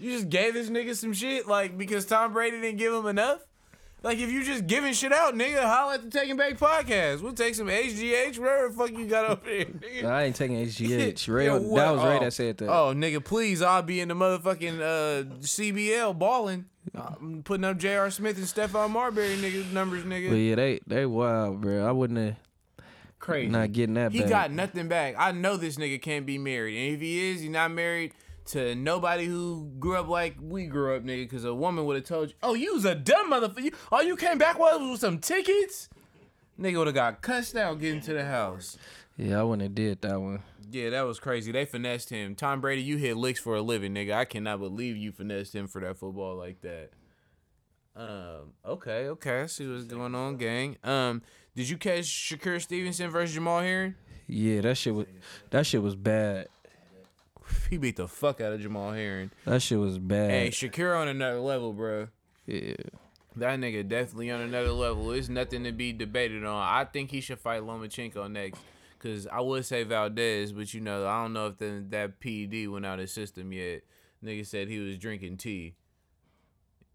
You just gave this nigga some shit, like because Tom Brady didn't give him enough. Like if you just giving shit out, nigga, holla at the Taking Back podcast. We'll take some HGH, whatever the fuck you got up here, nigga. I ain't taking HGH. Ray, that was Ray Oh. that said that. Oh, nigga, please, I'll be in the motherfucking uh, CBL balling. I'm putting up J.R. Smith and Stephon Marbury nigga numbers, nigga. But yeah, they they wild, bro. I wouldn't have Crazy. not getting that He back. got nothing back. I know this nigga can't be married. And if he is, he's not married to nobody who grew up like we grew up, nigga. Because a woman would have told you, oh, you was a dumb motherfucker. All you came back with was some tickets? Nigga would have got cussed out getting to the house. yeah, I wouldn't have did that one. Yeah, that was crazy. They finessed him. Tom Brady, you hit licks for a living, nigga. I cannot believe you finessed him for that football like that. Um, okay, okay. I see what's going on, gang. Um, did you catch Shakur Stevenson versus Jamal Herring? Yeah, that shit was that shit was bad. He beat the fuck out of Jamal Herring. That shit was bad. Hey, Shakur on another level, bro. yeah. That nigga definitely on another level. It's nothing to be debated on. I think he should fight Lomachenko next. Cause I would say Valdez, but you know, I don't know if the, that PED went out of his system yet. Nigga said he was drinking tea.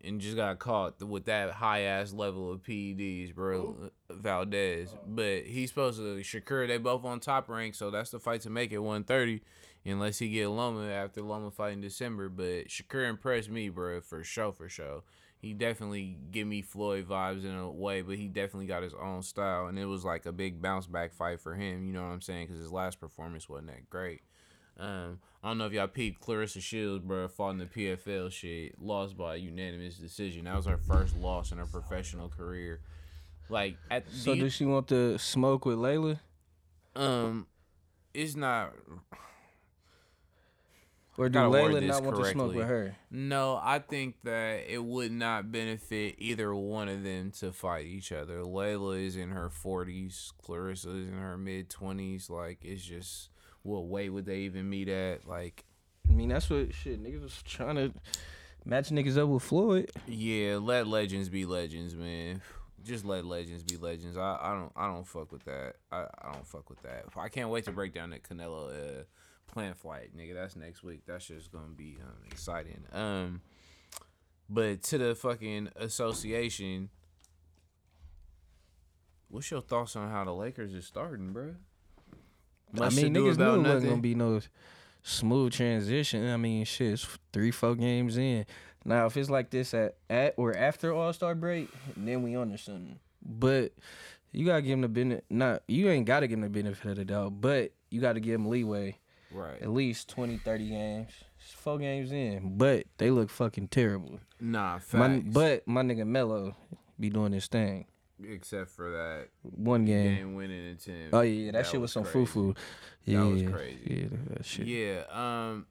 And just got caught with that high ass level of PEDs, bro. Valdez. But he's supposed to Shakur, they both on top rank, so that's the fight to make at 130. Unless he get Loma after Loma fight in December. But Shakur impressed me, bro, for sure, for sure he definitely give me Floyd vibes in a way, but he definitely got his own style, and it was like a big bounce back fight for him. You know what I'm saying? Because his last performance wasn't that great. Um, I don't know if y'all peeped Claressa Shields, bro, fought in the PFL shit, lost by unanimous decision. That was her first loss in her professional career. Like at So you- does she want to smoke with Laila? um, it's not. Or do Laila not want to smoke with her? No, I think that it would not benefit either one of them to fight each other. Laila is in her 40s, Claressa is in her mid 20s. Like, it's just, what way would they even meet at? Like, I mean, that's what shit niggas was trying to match niggas up with Floyd. yeah, let legends be legends, man. Just let legends be legends. I, I don't I don't fuck with that. I, I don't fuck with that. I can't wait to break down that Canelo uh, plant flight, nigga. That's next week. That's just gonna be um, exciting. Um, but to the fucking association, what's your thoughts on how the Lakers is starting, bro? I mean, niggas knew it wasn't gonna be no smooth transition. I mean, shit, it's three, four games in. Now, if it's like this at, at or after All Star break, then we under something. But you gotta give him the benefit. Not you ain't gotta give him the benefit of the doubt, but you gotta give him leeway. Right. At least 20, 30 games. It's four games in, but they look fucking terrible. Nah, facts. My, but my nigga Melo be doing his thing. except for that One game. game winning attempt. Oh yeah, that, shit was, some crazy. foo foo. Yeah, That was crazy. Yeah, that shit. Yeah, um,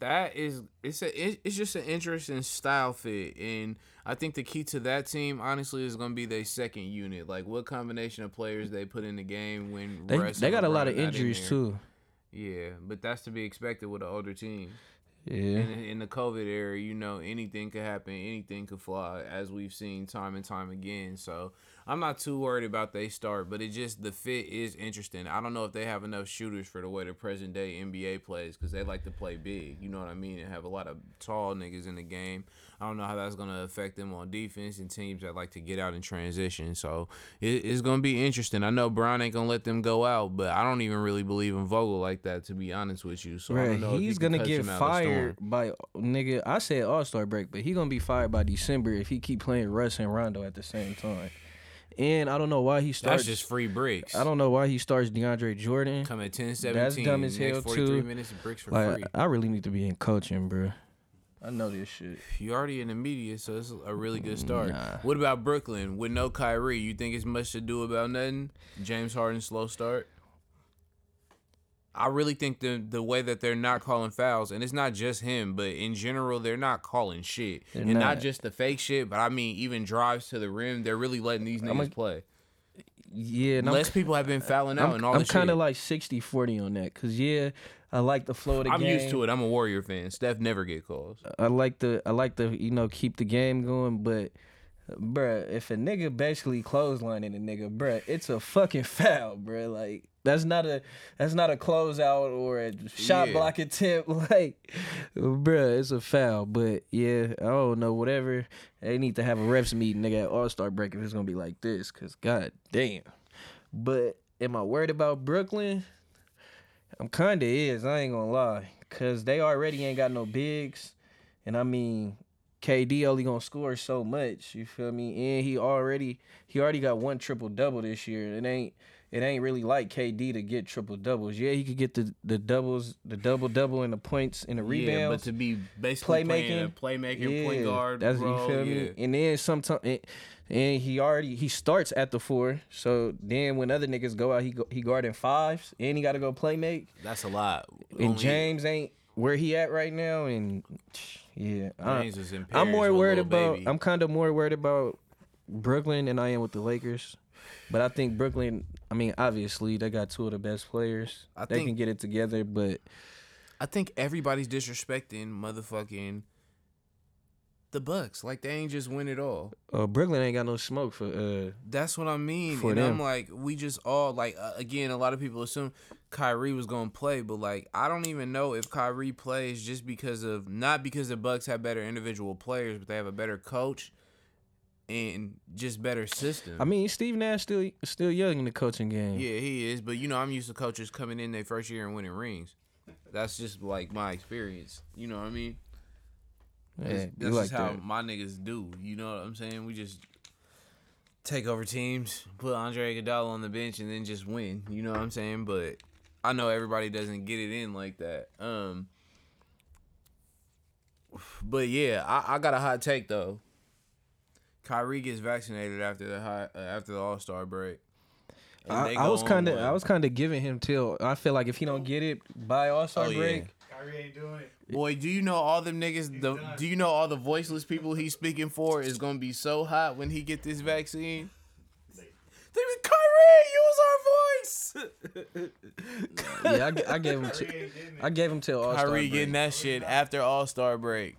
that is it's a it's just an interesting style fit, and I think the key to that team, honestly, is gonna be their second unit. Like what combination of players they put in the game when They they got a lot of in injuries too. Yeah, but that's to be expected with an older team. Yeah. In, in the COVID era, you know, anything could happen, anything could fly, as we've seen time and time again. So I'm not too worried about they start, but it just the fit is interesting. I don't know if they have enough shooters for the way the present day NBA plays because they like to play big. You know what I mean? And have a lot of tall niggas in the game. I don't know how that's gonna affect them on defense and teams that like to get out in transition. So it, it's gonna be interesting. I know Brown ain't gonna let them go out, but I don't even really believe in Vogel like that to be honest with you. So I Right, don't know he's gonna get him out of the fired by nigga. I said All Star break, but he gonna be fired by December if he keep playing Russ and Rondo at the same time. And I don't know why he starts. That's just free bricks. I don't know why he starts DeAndre Jordan. Come at 10 17. That's dumb as hell, 43 too. minutes of bricks for Like free. I really need to be in coaching, bro. I know this shit. You already in the media, so it's a really good start. Nah. What about Brooklyn with no Kyrie? You think it's much to do about nothing? James Harden slow start. I really think the the way that they're not calling fouls, and it's not just him, but in general, they're not calling shit, They're and not. not. just the fake shit, but I mean even drives to the rim. They're really letting these niggas I'ma- play. Yeah, and I'm Less people have been fouling out I'm, and all I'm kind of like 60 40 on that because yeah i like the flow of the game. I'm game used to it. I'm a Warrior fan. Steph never get calls. i like the i like the you know keep the game going but bruh if a nigga basically clotheslining a nigga bruh it's a fucking foul bruh like That's not a that's not a closeout or a shot Yeah. block attempt. Like, bruh, it's a foul. But yeah, I don't know. Whatever. They need to have a refs meeting. They got All Star break if it's gonna be like this. Cause god damn. But am I worried about Brooklyn? I'm kinda is. I ain't gonna lie. Cause they already ain't got no bigs, and I mean. KD only gonna score so much, you feel me? And he already he already got one triple double this year. It ain't it ain't really like KD to get triple doubles. Yeah, he could get the the doubles, the double double, and the points and the rebounds. Yeah, but to be basically playing a Playmaking. playmaker, point guard, That's bro, you feel yeah. me. And then sometimes, and, and he already he starts at the four. So then when other niggas go out, he go, he guarding fives, and he got to go play make. That's a lot. And Only- James ain't where he at right now. And yeah, I- James is in I'm more worried about. Baby. I'm kind of more worried about Brooklyn than I am with the Lakers. But I think Brooklyn. I mean, obviously they got two of the best players. I they can get it together, but I think everybody's disrespecting motherfucking the Bucks. Like they ain't just win it all. uh, Brooklyn ain't got no smoke for. Uh, That's what I mean. For and I'm like, we just all like uh, again. A lot of people assume Kyrie was gonna play, but like I don't even know if Kyrie plays just because of not because the Bucks have better individual players, but they have a better coach and just better system. I mean, Steve Nash still still young in the coaching game. Yeah, he is. But you know, I'm used to coaches coming in their first year and winning rings. That's just like my experience. You know what I mean? Yeah, That's, that's like just how that. my niggas do. You know what I'm saying? We just take over teams, put Andre Iguodala on the bench, and then just win. You know what I'm saying? But I know everybody doesn't get it in like that. Um, but yeah, I, I got a hot take though. Kyrie gets vaccinated after the high, uh, after the All Star break. I, I was kind of. I was kind of giving him till I feel like if he don't get it by All Star Oh, yeah. break, Kyrie ain't doing it. Boy, do you know all them niggas? The, do you know all the voiceless people he's speaking for is gonna be so hot when he get this vaccine? They was Kyrie, use our voice. yeah, I, g- I gave him. Kyrie T- ain't getting it. I gave him till All Star Kyrie break. getting that shit after All Star break.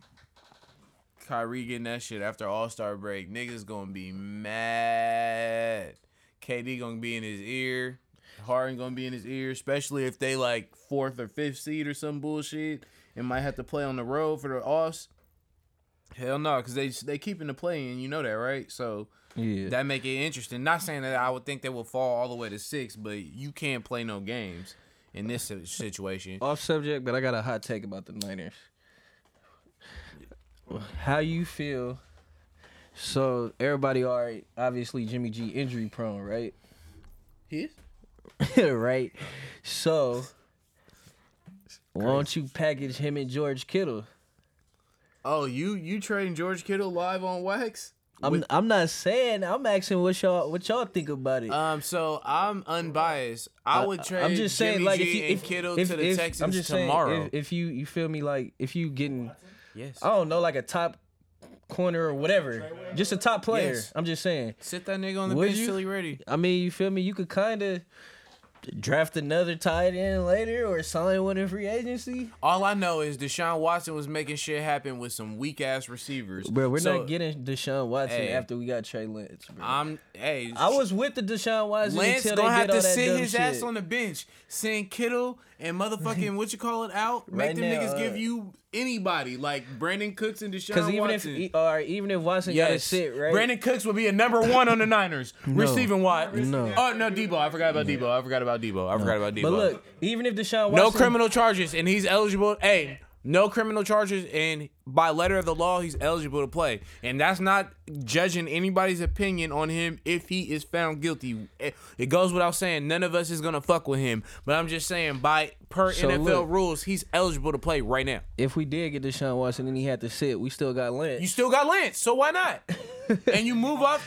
Kyrie getting that shit after All Star break. Niggas gonna be mad. KD gonna be in his ear. Harden gonna be in his ear, especially if they like fourth or fifth seed or some bullshit and might have to play on the road for the offs. Hell no, because they they keeping the play in, you know that, right? So Yeah, that make it interesting. Not saying that I would think they will fall all the way to six, but you can't play no games in this situation. off subject, but I got a hot take about the Niners. How you feel? So everybody, all right. Obviously, Jimmy G injury prone, right? His? right. So why don't you package him and George Kittle? Oh, you you trading George Kittle live on wax? I'm I'm not saying. I'm asking what y'all what y'all think about it. Um, so I'm unbiased. I would trade. I'm just saying, Jimmy like, G if you and if, Kittle if, to the if- Texans I'm just tomorrow. saying, if, if you you feel me, like if you getting, yes. I don't know, like a top corner or whatever, just a top player. Yes. I'm just saying. Sit that nigga on the Would bench you? till he ready. I mean, you feel me? You could kind of draft another tight end later or sign one in free agency. All I know is Deshaun Watson was making shit happen with some weak ass receivers. Bro, we're So, not getting Deshaun Watson Hey. after we got Trey Lance. Bro. I'm hey. I was with the Deshaun Watson Lance until gonna they have all to that sit dumb his shit. ass on the bench. Send Kittle and motherfucking what you call it out. Make Right them now, niggas uh, give you anybody like Brandin Cooks and Deshaun even Watson. if or even if Watson got to Yes. sit right, Brandin Cooks would be a number one on the Niners. Receiving wide. No. Oh no, Deebo. I forgot about Deebo. I forgot about Deebo. I forgot about Deebo. but look, even if Deshaun Watson, no criminal charges and he's eligible. Hey, no criminal charges and by letter of the law he's eligible to play. And that's not judging anybody's opinion on him if he is found guilty. It, it goes without saying none of us is gonna fuck with him. But I'm just saying by per So NFL look. rules he's eligible to play right now. if we did get Deshaun Watson and he had to sit, we still got Lance. You still got Lance, so why not? and you move up.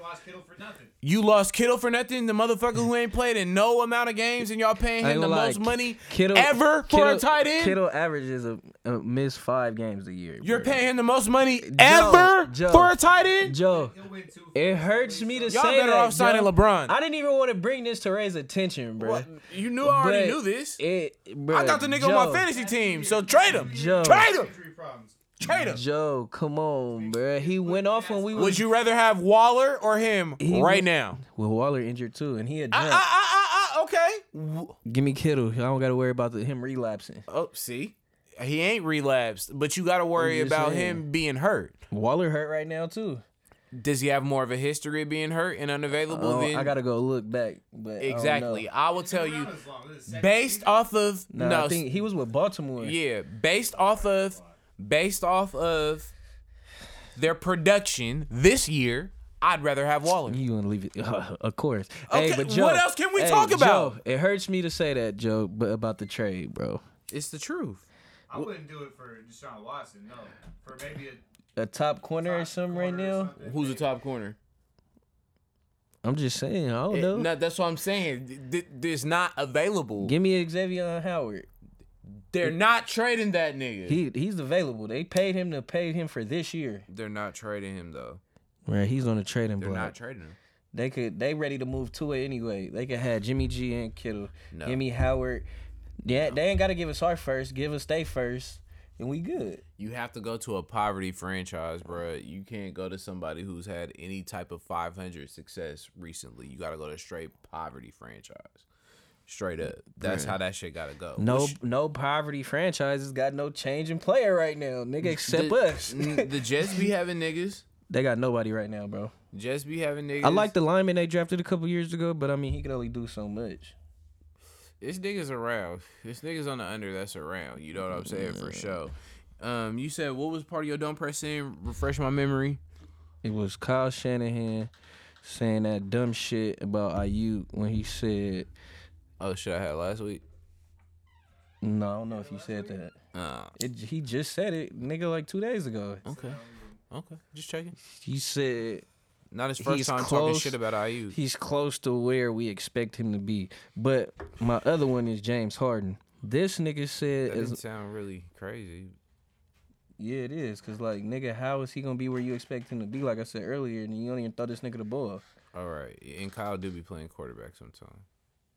Jim, because you lost Kittle for nothing. You lost Kittle for nothing, the motherfucker who ain't played in no amount of games, and y'all paying him the lie, most money Kittle- ever for Kittle- a tight end. Kittle averages a, a miss five games a year. You're bro. paying him the most money ever Joe. for a tight end. Joe. He'll win two. It hurts me to Y'all say better that, off signing Joe. LeBron. I didn't even want to bring this to raise attention, bro. What? You knew I already But knew this. It, bro, I got the nigga Joe, on my fantasy team, so trade him. Joe. Trade him. Injury. Trade him. Joe, come on, bro. He went off when we was Would you rather have Waller or him He right would- now? Well, Waller injured too, and he had Ah, jumped. ah, ah, ah, ah, okay. Give me Kittle. I don't got to worry about the, him relapsing. Oh, see, he ain't relapsed, but you got to worry I'm just about saying. him being hurt. Waller hurt right now too. Does he have more of a history of being hurt and unavailable Oh, than I gotta go look back, but I don't exactly? know. I will tell you, Not as long. This is second based off of No, no, I think he was with Baltimore. yeah, based off of based off of their production this year, I'd rather have Waller. You want to leave it? of course. Okay, hey, but Joe, what else can we hey, talk about? Joe, it hurts me to say that, Joe, but about the trade, bro. It's the truth. I wouldn't do it for Deshaun Watson. No, for maybe a A top corner or top something right corner or now. something, Who's the maybe. top corner? I'm just saying. I don't It- know. no, that's what I'm saying. Th- th- It's not available. Give me Xavier Howard. They're not trading that nigga. He he's available. They paid him to pay him for this year. They're not trading him though. Right, he's on the trading They're block. not trading him. They could they ready to move to it anyway. They could have Jimmy G and Kittle. No. Me Howard. Yeah, they ain't gotta give us our first. Give us they first, and we good. You have to go to a poverty franchise, bruh. You can't go to somebody who's had any type of 500 success recently. You got to go to a straight poverty franchise. Straight up. That's how that shit got to go. No Which- no poverty franchises got no change in player right now, nigga. Except the, us. the Jets be having niggas. they got nobody right now, bro. Jets be having niggas. I like the lineman they drafted a couple years ago, but I mean he can only do so much. This niggas around. This niggas on the under that's around. You know what I'm saying for sure. Um, you said what was part of your don't press in? Refresh my memory. It was Kyle Shanahan saying that dumb shit about Aiyuk when he said, Oh shit, I had last week. "No, I don't know if you said that." Uh, It, he just said it, nigga, like two days ago. okay, okay, just checking. He said Not his first He's time talking shit about Aiyuk. he's close to where we expect him to be. But my other one is James Harden. This nigga said, That didn't sound really crazy. "Yeah, it is, cause like nigga, how is he gonna be where you expect him to be? Like I said earlier, and you don't even throw this nigga the ball." All right, and Kyle do be playing quarterback sometimes.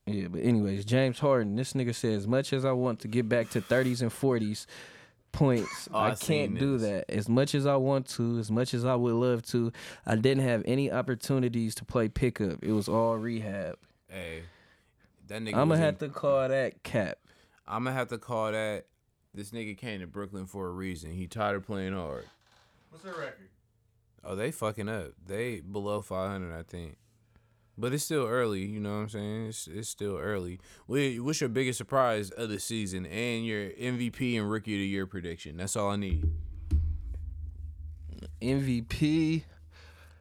Yeah, but anyways, James Harden, this nigga said, as much as I want to get back to 30s and 40s points, Oh, I I can't do this. that. As much as I want to, as much as I would love to, I didn't have any opportunities to play pickup. It was all rehab. Hey, that nigga. I'm gonna in- have to call that cap. I'm gonna have to call that. This nigga came to Brooklyn for a reason. He tired of playing hard. What's their record? Oh, they fucking up. They below 500, I think. But it's still early, you know what I'm saying? It's, it's still early. What's your biggest surprise of the season and your MVP and Rookie of the Year prediction? That's all I need. MVP.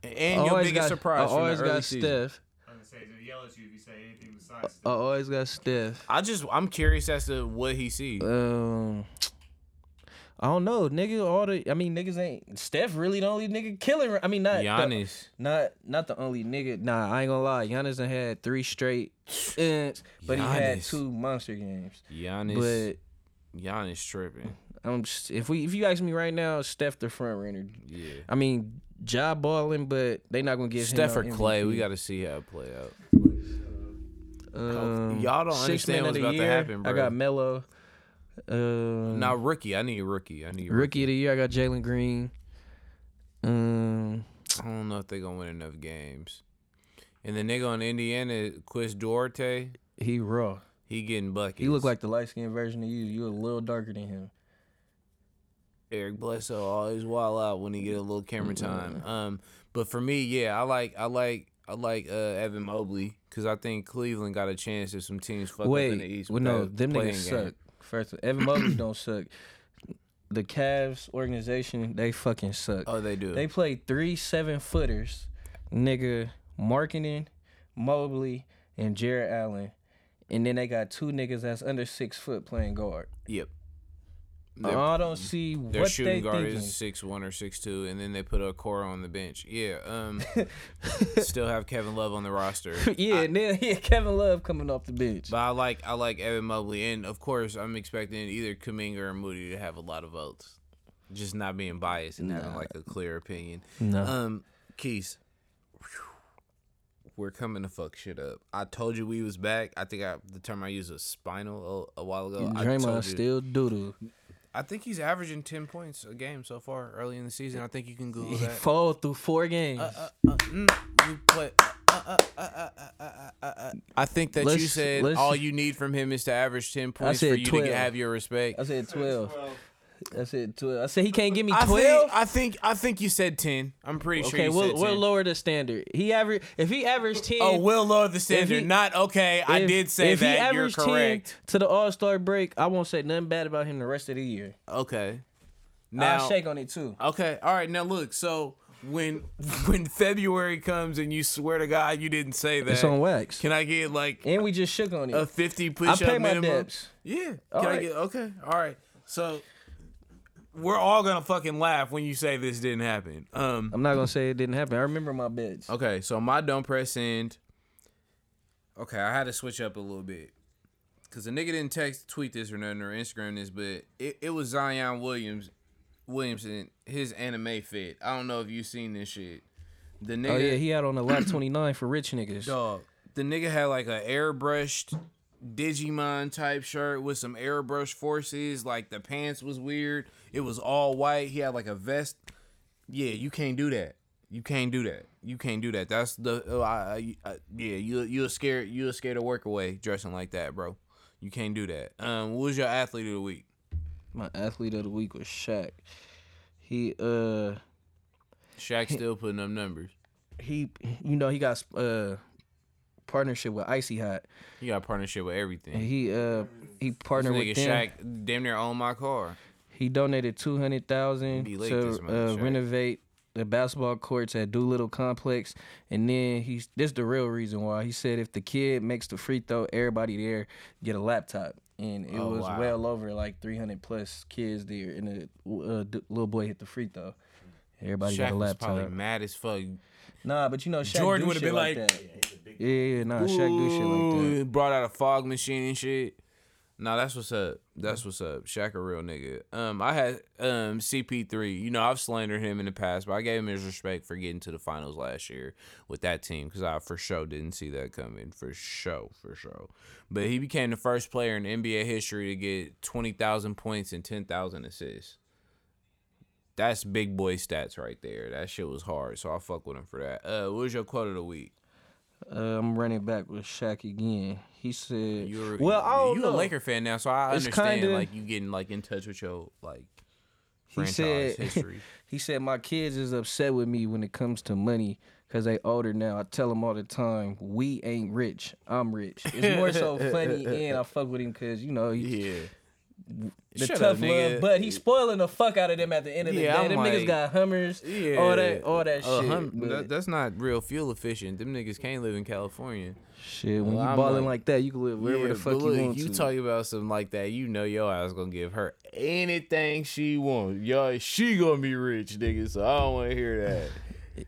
And your always biggest got, surprise I from always the early got season. Steph. I'm gonna say to yell at you if you say anything besides. I always got Steph. I just I'm curious as to what he sees. Um, I don't know, nigga. All the I mean, niggas ain't Steph really the only nigga killing. I mean, not the- Giannis. Not not the only nigga. Nah, I ain't gonna lie. Giannis done had three straight, ends, but he had two monster games. Giannis. But Giannis tripping. I'm just, if we if you ask me right now, Steph the front runner. Yeah. I mean, job balling, but they not gonna give Steph or Clay, MVP. we got to see how it play out. Um, Y'all don't understand what's the about to year, happen, I got Melo. Um, Now rookie, I need rookie. I need rookie. rookie of the year, I got Jalen Green. Um, I don't know if they gonna win enough games. And the nigga on Indiana, Chris Duarte, he raw. he getting buckets. He look like the light skinned version of you. You a little darker than him. Eric Bledsoe always wild out when he get a little camera time. Um, but for me, yeah, I like I like I like uh, Evan Mobley because I think Cleveland got a chance if some teams fuck up in the East. Wait, well, no, them niggas game. suck. First, Evan Mobley don't suck. The Cavs organization, they fucking suck. Oh, they do. They played three seven footers, nigga, Markkanen, Mobley, and Jarrett Allen, and then they got two niggas that's under six foot playing guard. yep. Their- I don't see Their what shooting they guard thinking. is six one or six two, and then they put a core on the bench. Yeah. Um. still have Kevin Love on the roster. yeah, and then yeah, Kevin Love coming off the bench. But I like I like Evan Mobley, and of course I'm expecting either Kuminga or Moody to have a lot of votes. Just not being biased and having like a clear opinion. No. Um, Keys, we're coming to fuck shit up. I told you we was back. I think I the term I used was spinal a, a while ago. I Draymond told you. still doodle. I think he's averaging ten points a game so far early in the season. I think you can Google that. fall through four games. Uh, uh, uh mm, we play. Uh, uh, uh, I think that you Let's- said let's- all you need from him is to average ten points for said you to 12. get, have your respect. I said twelve. I said twelve. I said he can't give me twelve. I think I think you said ten. I'm pretty sure Okay, we'll, we'll lower the standard. He average if he averaged ten. Oh, we'll lower the standard. he- Not okay. I did say if he that. You're averaged 10 correct. to the All Star break, I won't say nothing bad about him the rest of the year. Okay. Now, I'll shake on it too. okay. All right. Now look. So when when February comes and you swear to God you didn't say that, It's on wax. can I get like and we just shook on it. a 50 push I pay up my debts. Yeah. All Can I right. get okay? All right. So we're all gonna fucking laugh when you say this didn't happen. Um. I'm not gonna say it didn't happen. I remember my bets. Okay. So my don't press end. Okay, I had to switch up a little bit. Cause the nigga didn't text, tweet this or nothing or Instagram this, but it, it was Zion Williams, Williamson, his anime fit. I don't know if you've seen this shit. The nigga, Oh yeah, he had on a lot 29 for rich niggas. Dog. The nigga had like a airbrushed Digimon type shirt with some airbrush forces. Like the pants was weird. It was all white. He had like a vest. Yeah, you can't do that. You can't do that. You can't do that. That's the uh, I, I, yeah. You you're scared. You're scared to work away dressing like that, bro. You can't do that. Um, what was your athlete of the week? My athlete of the week was Shaq. He uh Shaq still putting up numbers. he you know he got uh partnership with Icy Hot. He got a partnership with And everything. he uh he This partnered nigga with them. Shaq damn near own my car. He donated two hundred thousand Be to uh, renovate the basketball courts at Doolittle Complex, and then he's this the real reason why he said if the kid makes the free throw, everybody there get a laptop, and it Oh, was wow. well over like three hundred plus kids there, and the uh, d- little boy hit the free throw. Everybody Shaq got a was laptop. probably mad as fuck. Nah, but you know, Shaq Jordan would've been like, like, that. Yeah, yeah, nah, Shaq do shit like that. Ooh, Brought out a fog machine and shit. Nah, that's what's up. That's what's up. Shaq a real nigga. Um, I had um CP3. You know, I've slandered him in the past, but I gave him his respect for getting to the finals last year with that team because I for sure didn't see that coming. For sure, for sure. But he became the first player in NBA history to get twenty thousand points and ten thousand assists. That's big boy stats right there. That shit was hard, so I fuck with him for that. Uh, what was your quote of the week? Uh, I'm running back with Shaq again. He said, You're "Well, I don't you know." a Laker fan now, so I It's understand kinda- like you getting like in touch with your like He said, history. he said, my kids is upset with me when it comes to money because they older now. I tell them all the time, we ain't rich. I'm rich. It's more so funny and I fuck with him because, you know, he, yeah. The Shut tough up, nigga. love. But he's spoiling the fuck out of them at the end of the Yeah, day. I'm them like- niggas got Hummers, Yeah, all that, all that Uh, shit. hum- that- that's not real fuel efficient. Them niggas can't live in California. shit, when Well, you I'm balling like- like, that, you can live wherever yeah, the fuck but you look, want you to. talk about something like that, you know your ass gonna give her anything she wants. Yo, she gonna be rich, nigga. So I don't want to hear that.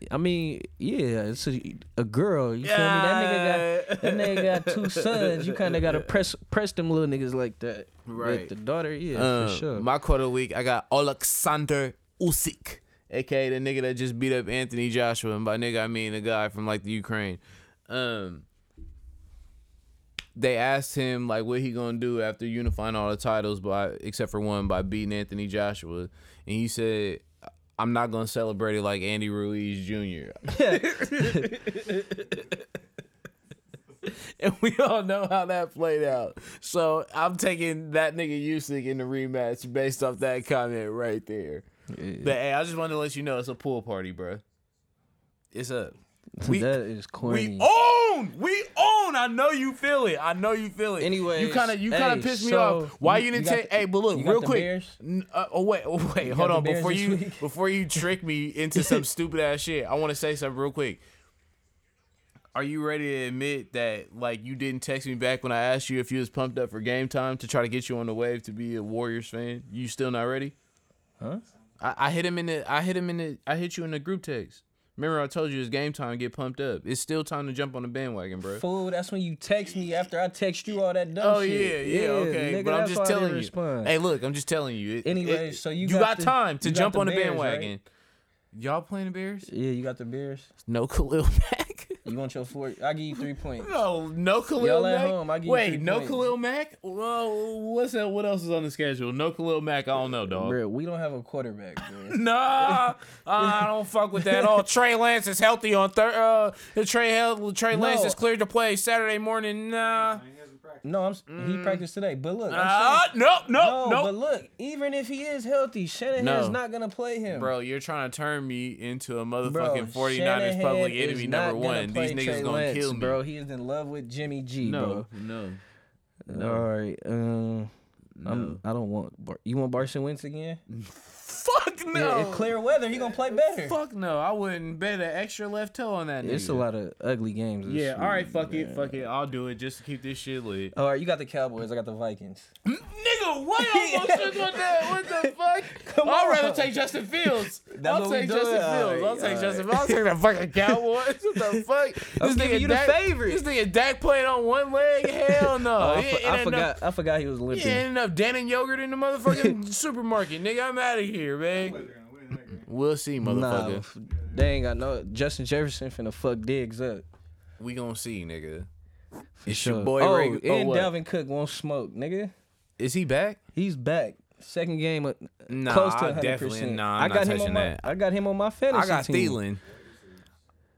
I mean, yeah, it's a, a girl. You feel me? That nigga got that nigga got two sons. You kind of gotta press press them little niggas like that. Right. But the daughter, yeah, Um, for sure. My quarter week, I got Alexander Usyk, aka the nigga that just beat up Anthony Joshua, and by nigga I mean the guy from like the Ukraine. Um, they asked him like what he gonna do after unifying all the titles by except for one by beating Anthony Joshua, and he said. I'm not gonna celebrate it like Andy Ruiz Jr. and we all know how that played out. So I'm taking that nigga Usyk in the rematch based off that comment right there. But hey, I just wanted to let you know it's a pool party, bro. It's up. We, that is corny. we own. We own. I know you feel it. I know you feel it. Anyway, you kind of you kind of hey, pissed me so off. Why you- you didn't take? the- hey, but look, real quick. Uh, oh wait, oh, wait, hold on. Before you week? before you trick me into some stupid ass shit, I want to say something real quick. Are you ready to admit that like you didn't text me back when I asked you if you was pumped up for game time to try to get you on the wave to be a Warriors fan? You still not ready? Huh? I, I hit him in the I hit him in the I hit you in the group text. Remember I told you it's game time, get pumped up. It's still time to jump on the bandwagon, bro. Fool, that's when you text me after I text you all that dumb oh, shit. Oh yeah, shit. yeah, okay. nigga, but I'm that's just why I didn't telling you. respond. Hey, look, I'm just telling you. It- Anyway, it- so you got, got the- time to you got jump the on the Bears, bandwagon. Y'all playing the Bears? Yeah, you got the Bears. No Khalil Mack. You want your four? I give you three points. No, no Khalil Y'all at Mack. home, I give you Wait, three no points. Khalil Mack. Well, what's that? What else is on the schedule? No Khalil Mack. I don't know, dog. Bro, we don't have a quarterback, bro. Nah, I don't fuck with that. Oh, Trey Lance is healthy on third. Uh, Trey Trey Lance No. is cleared to play Saturday morning. Nah, No, I'm. s He practiced today, but look, I'm ah, saying, nope, nope, no, nope. but look, even if he is healthy, Shanahan's No. not gonna play him, Bro, you're trying to turn me into a Bro, motherfucking 49ers Shanahan public enemy number one. play These niggas Trey gonna Lance, kill me. bro. He is in love with Jimmy G, no, no. bro. All right, um, I'm, I don't want. Bar- you want Carson Wentz again? Fuck no. Yeah, it's clear weather. He gonna play better. Fuck no. I wouldn't bet an extra left toe on that. It's a lot of ugly games. this Yeah. All right. Fuck man. it. Fuck it. I'll do it just to keep this shit lit. All right, you got the Cowboys. I got the Vikings. Nigga, why you almost took on that? What the fuck? Come I'd on. rather take Justin Fields. I'll take? Justin Fields. I'll take all Justin Fields. I'll take the fucking Cowboys. What the fuck? I'm giving you the Dak, favorite. This nigga Dak playing on one leg? Hell no. Oh, I, I forgot. I forgot he was He limping. ended up and yogurt in the motherfucking supermarket. Nigga, I'm out of here, man. We'll see, Nah, motherfucker. f- they ain't got no. Justin Jefferson finna fuck Diggs up. We gonna see, nigga. It's Sure. your boy oh, Ray. Oh, and what? Dalvin Cook won't smoke, nigga. Is he back? He's back. Second game, uh, Nah, close to I 100%. definitely- nah, I'm I not got him touching on my. that. I got him on my fantasy I got team. Thielen.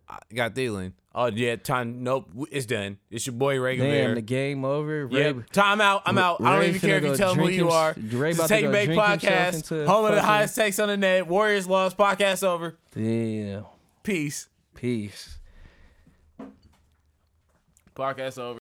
I got Thielen. Oh yeah, time. Nope, it's done. It's your boy Ray Damn, the game over. Yeah, Ray- time out. I'm out. I don't even care if you tell me who you are. Ray It's about the to Take Bake Podcast, home of the highest takes on the net. Warriors lost. Podcast over. Damn. Peace. Peace. Podcast over.